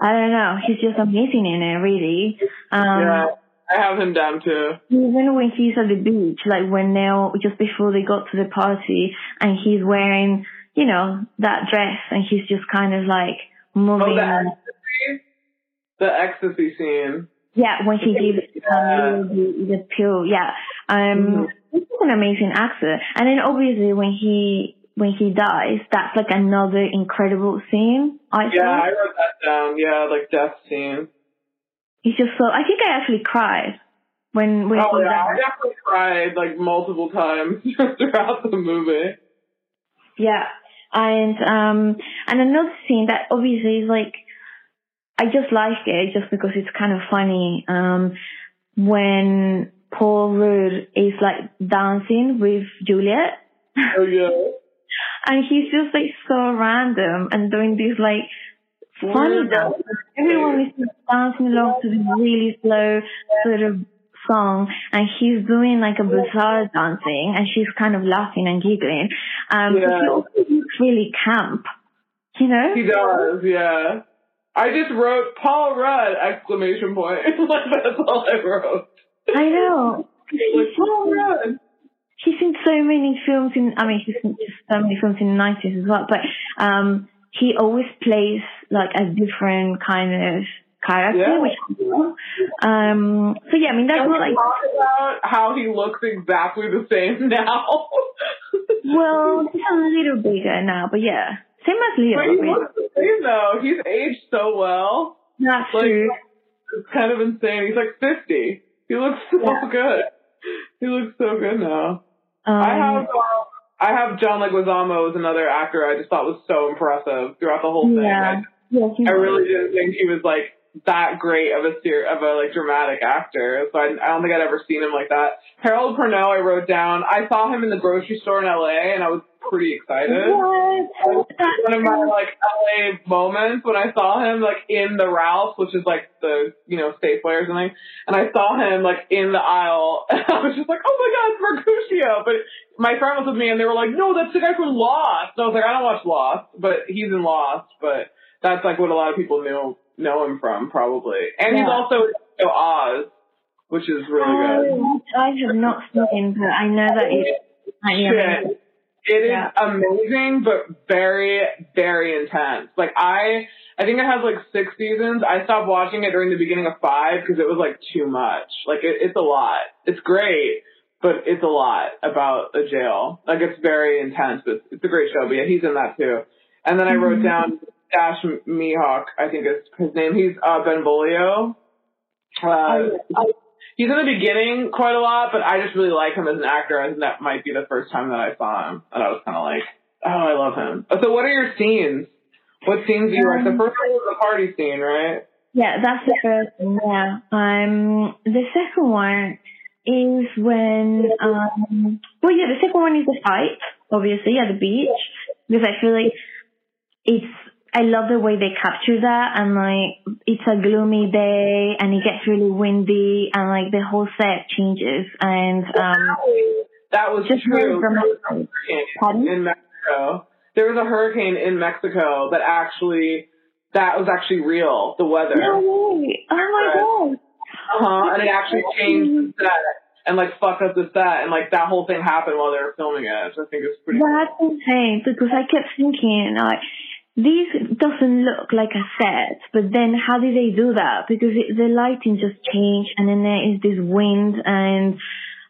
I don't know, he's just amazing in it, really. Um, yeah, I have him down too. even when he's at the beach, like when they're just before they got to the party and he's wearing, you know, that dress and he's just kind of like Oh, moving. the ecstasy, the ecstasy scene. yeah, when he gives Yeah. um, the, the pill. Yeah. Um, Mhm. he's an amazing actor. And then obviously when he, when he dies, that's like another incredible scene. I Yeah, I wrote that down. Yeah, like death scene. He's just so, I think I actually cried when, when Oh yeah, I definitely cried like multiple times throughout the movie. Yeah. And um and another scene that obviously is like I just like it just because it's kind of funny. Um when Paul Rudd is like dancing with Juliet Oh yeah. and he's just like so random and doing these like funny though. Everyone is just dancing along to this really slow sort of song and he's doing like a bizarre dancing and she's kind of laughing and giggling. Um but he also looks really camp. You know? He does, yeah. I just wrote Paul Rudd exclamation point. like that's all I wrote. I know. Like Paul Rudd. he's in so many films in I mean he's in just so many films in the nineties as well, but um he always plays like a different kind of character, Yeah. which Um so yeah, I mean that's Can what like talk about how he looks exactly the same now? well he's a little bigger now, but yeah. Same as Leo. but he really. looks the same though. He's aged so well. That's Like true. it's kind of insane. He's like fifty. He looks so Yeah. good. He looks so good now. Um, I have uh, I have John Leguizamo as another actor. I just thought was so impressive throughout the whole thing. yeah. I, he I really didn't think he was like that great of a ser- of a like dramatic actor. So I, I don't think I'd ever seen him like that. Harold Perrineau, I wrote down. I saw him in the grocery store in LA, and I was pretty excited. What? One of my like LA moments when I saw him like in the Ralph, which is like the you know state Safeway or something, and I saw him like in the aisle, and I was just like, oh my god, it's Mercutio! But my friend was with me, and they were like, no, that's the guy from Lost. And I was like, I don't watch Lost, but he's in Lost, but that's like what a lot of people know know him from probably, and he's also in Oz, which is really oh, good. Oh, I have not seen, him but I know that it's. Shit. It is Yeah. amazing, but very, very intense. Like I, I think it has like six seasons. I stopped watching it during the beginning of five because it was like too much. Like it, it's a lot. It's great, but it's a lot about a jail. Like it's very intense, but it's a great show. But yeah, he's in that too. And then I wrote Mhm. down Dash Mihok. I think is his name. He's uh, Benvolio. Uh, he's in the beginning quite a lot, but I just really like him as an actor, and that might be the first time that I saw him, and I was kind of like, oh, I love him. So, what are your scenes? What scenes do you like? The Um, first one was the party scene, right? Yeah, that's the first one. Yeah. Um, the second one is when um, well, well, yeah, the second one is the fight, obviously, at the beach, because I feel like it's, I love the way they capture that and like, it's a gloomy day and it gets really windy and like the whole set changes and, um, that was just true. really. Pardon? in Mexico. There was a hurricane in Mexico that actually that was actually real. The weather. No way. Oh my god. Uh huh. And it actually changed the set and like fucked up the set and like that whole thing happened while they were filming it. So I think it's pretty. That's insane because I kept thinking like this doesn't look like a set, but then how did they do that? Because it, the lighting just changed and then there is this wind and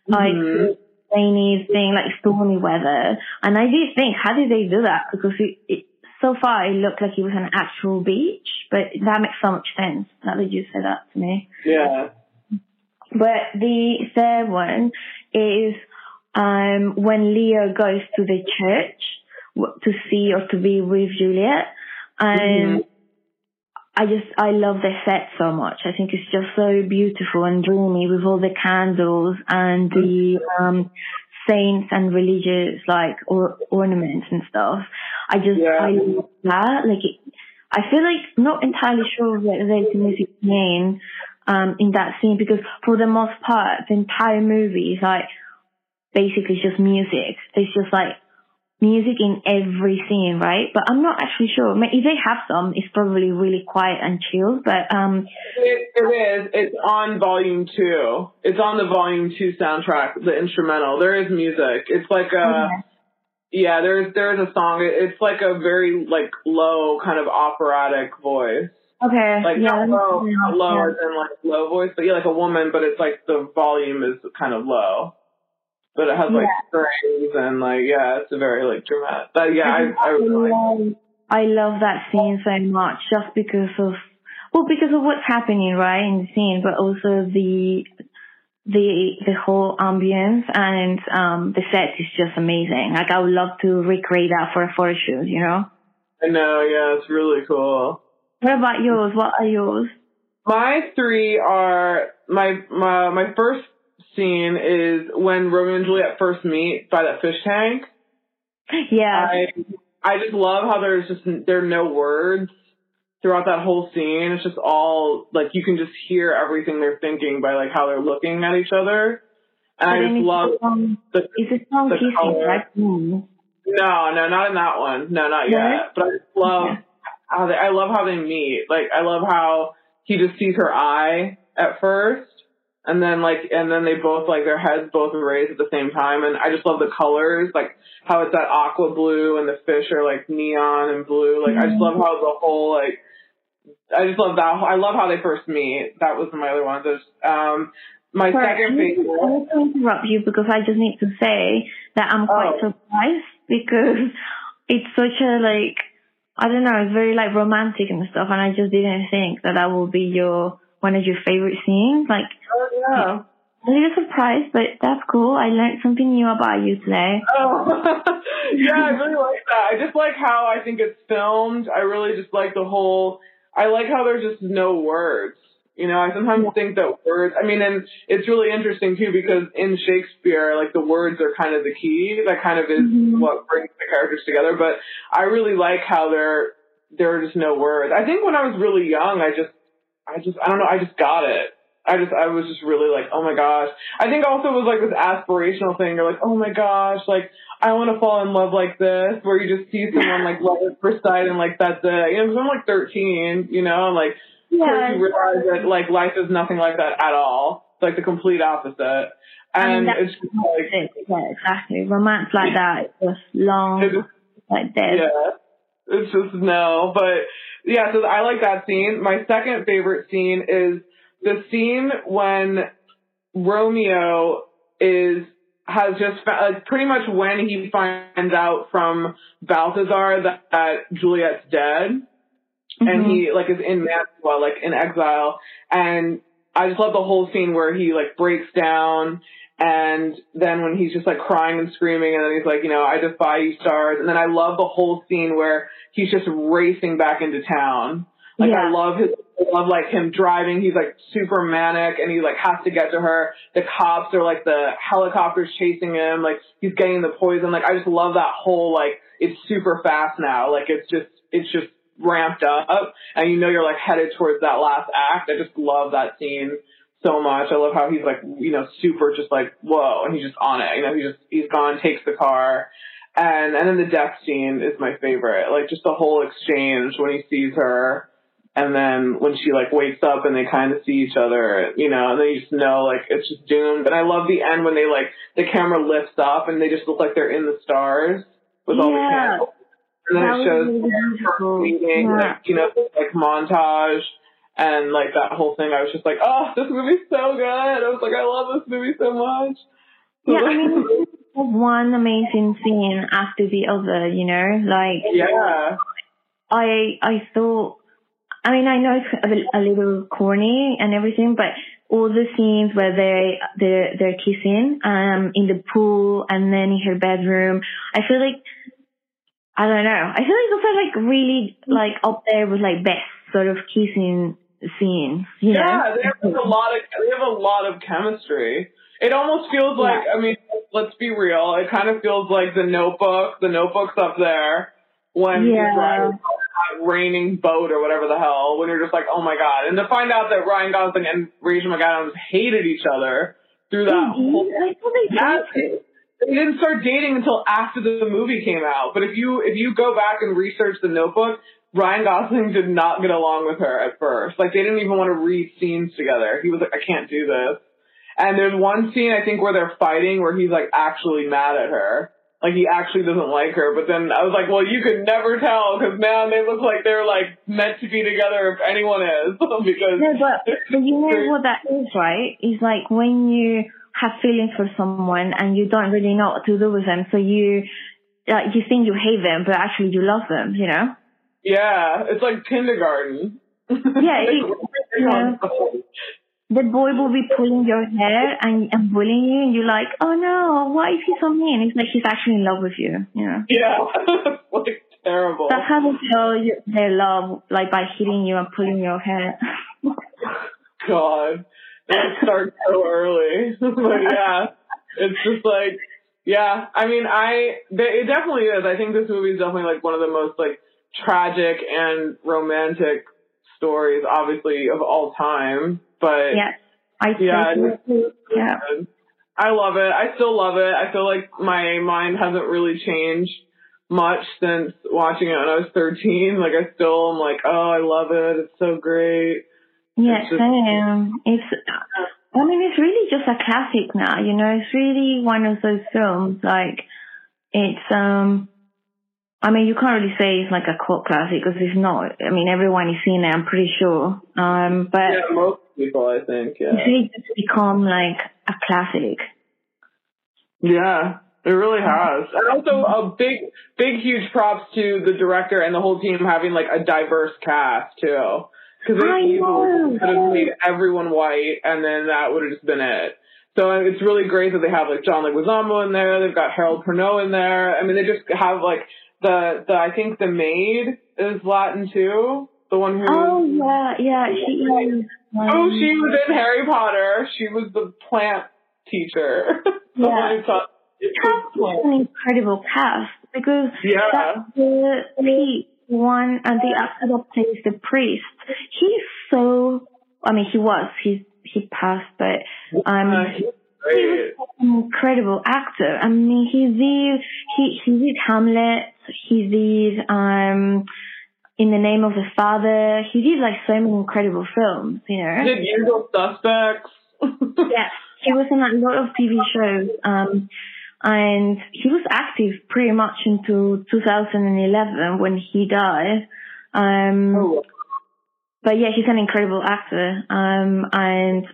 like Mhm. rainy thing, like stormy weather. And I did think, how did they do that? Because it, it so far it looked like it was an actual beach, but that makes so much sense now that you said that to me. Yeah. But the third one is um, when Leo goes to the church to see or to be with Juliet, and I just I love the set so much. I think it's just so beautiful and dreamy with all the candles and the um, saints and religious like or- ornaments and stuff. I just Yeah. I love that. Like it, I feel like not entirely sure that there's music playing um, in that scene because for the most part the entire movie is like basically just music. It's just like music in every scene, right? But I'm not actually sure. If they have some, it's probably really quiet and chill. But um, It, it is. It's on volume two. It's on the volume two soundtrack, the instrumental. There is music. It's like a. okay. Yeah, there's there's a song. It's like a very like low kind of operatic voice. okay, Like yeah, not low, not low yeah. as in like low voice, but yeah, like a woman, but it's like the volume is kind of low. But it has like strings and like yeah, it's a very like dramatic. But yeah, I I really like love, I love that scene so much just because of well because of what's happening right in the scene, but also the the the whole ambience and um the set is just amazing. Like I would love to recreate that for a photo shoot. You know. I know, yeah, it's really cool. What about yours? What are yours? My three are my my my first scene is when Romeo and Juliet first meet by that fish tank. Yeah. I I just love how there's just there are no words throughout that whole scene. It's just all like you can just hear everything they're thinking by like how they're looking at each other. And I But then just love song, the it's a song the kissing, color. right? No, no, not in that one. No, not No? yet. But I just love Okay. how they I love how they meet. Like I love how he just sees her eye at first and then like and then they both like their heads both raised at the same time and I just love the colors, like how it's that aqua blue and the fish are like neon and blue. Like I just love how the whole like I just love that. I love how they first meet. That was my other one. There's um my Sorry, second favorite. I need to interrupt you because I just need to say that I'm quite Oh. surprised because it's such a like I don't know, it's very like romantic and stuff, and I just didn't think that that would be your one of your favorite scenes. Like, Oh yeah. I'm really surprised, but that's cool. I learned something new about you today. Oh, yeah, I really like that. I just like how I think it's filmed. I really just like the whole. I like how there's just no words. You know, I sometimes think that words. I mean, and it's really interesting too because in Shakespeare, like the words are kind of the key. That kind of is Mhm. what brings the characters together. But I really like how there there are just no words. I think when I was really young, I just, I just, I don't know, I just got it. I just, I was just really like, oh my gosh. I think also it was like this aspirational thing. You're like, oh my gosh, like I want to fall in love like this, where you just see someone like love at first sight and like that's it. You know, 'cause I'm like 13, you know, and like Yeah, you realize that like life is nothing like that at all. It's like the complete opposite. I mean, And it's just like, yeah, exactly. Romance like that is just long, it just, like dead. yeah, it's just no. But yeah, so I like that scene. My second favorite scene is the scene when Romeo is has just like pretty much when he finds out from Balthazar that, that Juliet's dead and Mhm. he like is in Mantua, like in exile. And I just love the whole scene where he like breaks down and then when he's just like crying and screaming and then he's like, you know, I defy you stars. And then I love the whole scene where he's just racing back into town. Like Yeah. I love his, I love like him driving. He's like super manic and he like has to get to her. The cops are like the helicopters chasing him. Like he's getting the poison. Like I just love that whole like it's super fast now. Like it's just it's just ramped up and you know you're like headed towards that last act. I just love that scene so much. I love how he's like, you know, super just like, whoa, and he's just on it. You know, he just he's gone, takes the car. And and then the death scene is my favorite. Like just the whole exchange when he sees her and then when she like wakes up and they kind of see each other, you know, and then you just know like it's just doomed. And I love the end when they like the camera lifts up and they just look like they're in the stars with all the Yeah. candles. And then That it shows their meeting, Yeah. like you know, like montage and like that whole thing. I was just like, oh, this movie's so good. I was like, I love this movie so much. Yeah, I mean, one amazing scene after the other, you know, like yeah, I I thought. I mean, I know it's a, a little corny and everything, but all the scenes where they they're they're kissing um in the pool and then in her bedroom, I feel like I don't know. I feel like those are like really like up there with like best sort of kissing scenes, you know? yeah. They have a lot of they have a lot of chemistry. It almost feels like I mean, let's be real. It kind of feels like the Notebook. The Notebook's up there when Yeah. riding that raining boat or whatever the hell. When you're just like, oh my god, and to find out that Ryan Gosling and Rachel McAdams hated each other through that whole thought they That's they didn't start dating until after the movie came out. But if you if you go back and research the Notebook, Ryan Gosling did not get along with her at first. Like they didn't even want to read scenes together. He was like, I can't do this. And there's one scene I think where they're fighting where he's like actually mad at her. Like he actually doesn't like her. But then I was like, well, you could never tell because man, they look like they're like meant to be together if anyone is because No, but, but you know what that is, right? It's like when you have feelings for someone and you don't really know what to do with them, so you like you think you hate them, but actually you love them, you know? Yeah, it's like kindergarten. Yeah, it- yeah. The boy will be pulling your hair and, and bullying you, and you're like, oh no, why is he so mean? It's like he's actually in love with you, you know? Yeah, like terrible. That's how they show you their love, like by hitting you and pulling your hair. God, it starts so early. but yeah, it's just like, yeah. I mean, I it definitely is. I think this movie is definitely like one of the most like tragic and romantic stories, obviously of all time. But yeah, I Yeah, totally- yeah. I love it. I still love it. I feel like my mind hasn't really changed much since watching it when I was 13. Like I still am like, oh, I love it. It's so great. Yeah, It's just- same. It's, I mean, it's really just a classic now, you know, it's really one of those films, like, it's, um, I mean, you can't really say it's like a cult classic because it's not. I mean, everyone is seen it, I'm pretty sure. Um, but Yeah, most people, I think. it's Yeah. really just become like a classic. Yeah, it really has. And also a big, big, huge props to the director and the whole team having like a diverse cast too. Because I they could have made everyone white, and then that would have just been it. So it's really great that they have like John Leguizamo in there. They've got Harold Perrineau in there. I mean, they just have like the the I think the maid is Latin too. The one who Oh, yeah, yeah, she is. Um, Oh, she was in Harry Potter. She was the plant teacher. Yeah. one who It has an incredible cast because Yeah. the the one and the actor that plays the priest, he's so. I mean, he was. He's he passed, but um, Uh, he was an incredible actor. I mean, he did he he did Hamlet. He did um, in the name of the Father. He did like so many incredible films. You know. Did Usual Suspects? Yeah, he was in a lot of TV shows, um, and he was active pretty much until 2011 when he died. Um, Oh, but yeah, he's an incredible actor. Um, and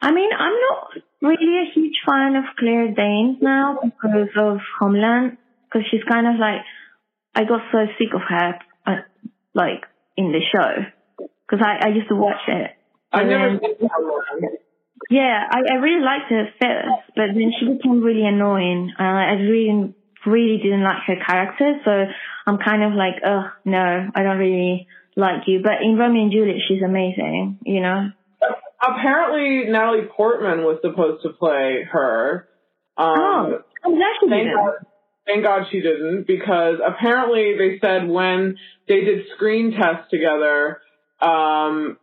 I mean, I'm not really a huge fan of Claire Danes now because of Homeland, because she's kind of like, I got so sick of her, uh, like in the show, because I, I used to watch it. And never then- seen that one. yeah, I, I really liked her at first, but then she became really annoying. Uh, I really, really didn't like her character, so I'm kind of like, oh no, I don't really like you. But in Romeo and Juliet, she's amazing. You know. Apparently, Natalie Portman was supposed to play her. Um, oh, I'm glad she didn't. Thank God she didn't because apparently they said when they did screen tests together, um,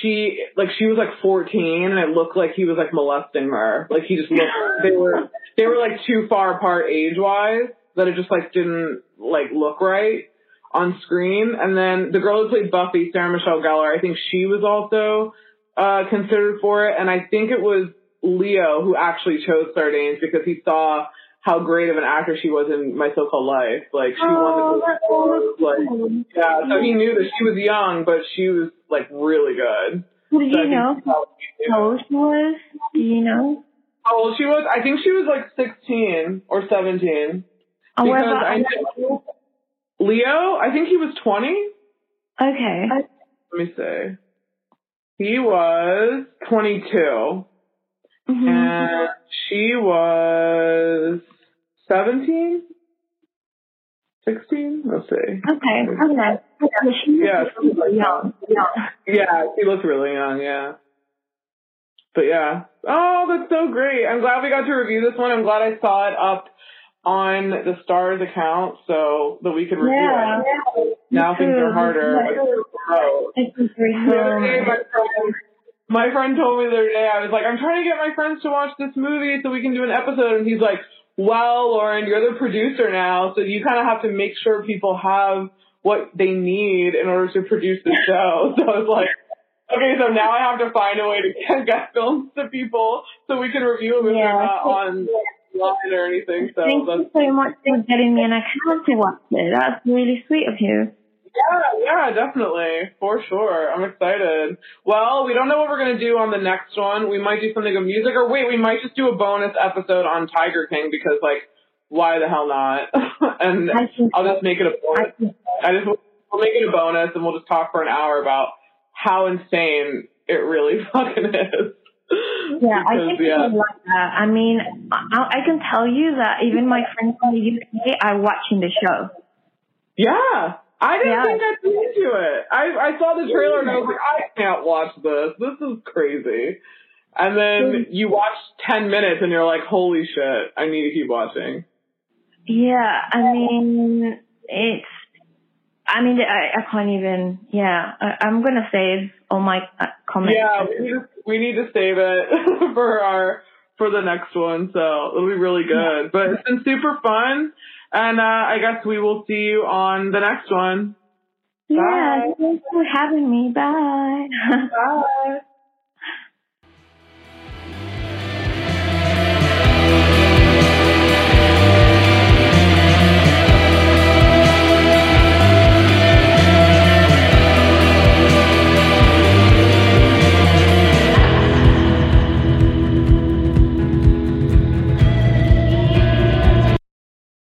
she like she was like 14 and it looked like he was like molesting her. Like he just looked they were they were like too far apart age wise that it just like didn't like look right on screen. And then the girl who played Buffy, Sarah Michelle Gellar, I think she was also uh considered for it and I think it was Leo who actually chose Claire Danes because he saw how great of an actor she was in My So-Called Life. Like she Oh, won the Golden Globe, like yeah, so he knew that she was young, but she was like really good. Who did So you know? how. Old she was? Do you know? How old she was? I think she was like 16 or 17. Oh, Because I know Leo, I think he was 20. Okay. Let me see. He was 22. hmm And she was 17? 16? Let's see. Okay. Okay. Okay. She Yeah, something like young. young. Yeah, she looks really young, yeah. But yeah. Oh, that's so great. I'm glad we got to review this one. I'm glad I saw it up on the Starz account so that we could review Yeah. it. Now Me things are harder. Me too. Oh. Very The other day, slow. my my friend told me the other day, I was like, I'm trying to get my friends to watch this movie so we can do an episode. And he's like, well, Lauren, you're the producer now, so you kind of have to make sure people have what they need in order to produce the show. So I was like, okay, so now I have to find a way to get, films to people so we can review them if they're not on line or anything. So Thank you so much for getting me an account to watch it. That's really sweet of you. Yeah, yeah, definitely. For sure. I'm excited. Well, we don't know what we're going to do on the next one. We might do something of music, or wait, we might just do a bonus episode on Tiger King because, like, why the hell not? and I'll just make it a bonus. I just, we'll make it a bonus and we'll just talk for an hour about how insane it really fucking is. Yeah, I think yeah. people like that. I mean, I, I can tell you that even my friends from the UK are watching the show. Yeah. I didn't Yeah. think I'd be into it. I I saw the trailer and I was like, I can't watch this. This is crazy. And then you watch ten minutes and you're like, holy shit, I need to keep watching. Yeah, I mean, it's. I mean, I, I can't even. Yeah, I, I'm gonna save all my uh, comments. Yeah, we just we need to save it for our for the next one, so it'll be really good. But it's been super fun, and uh, I guess we will see you on the next one. Yeah, thanks for having me. Bye. Bye.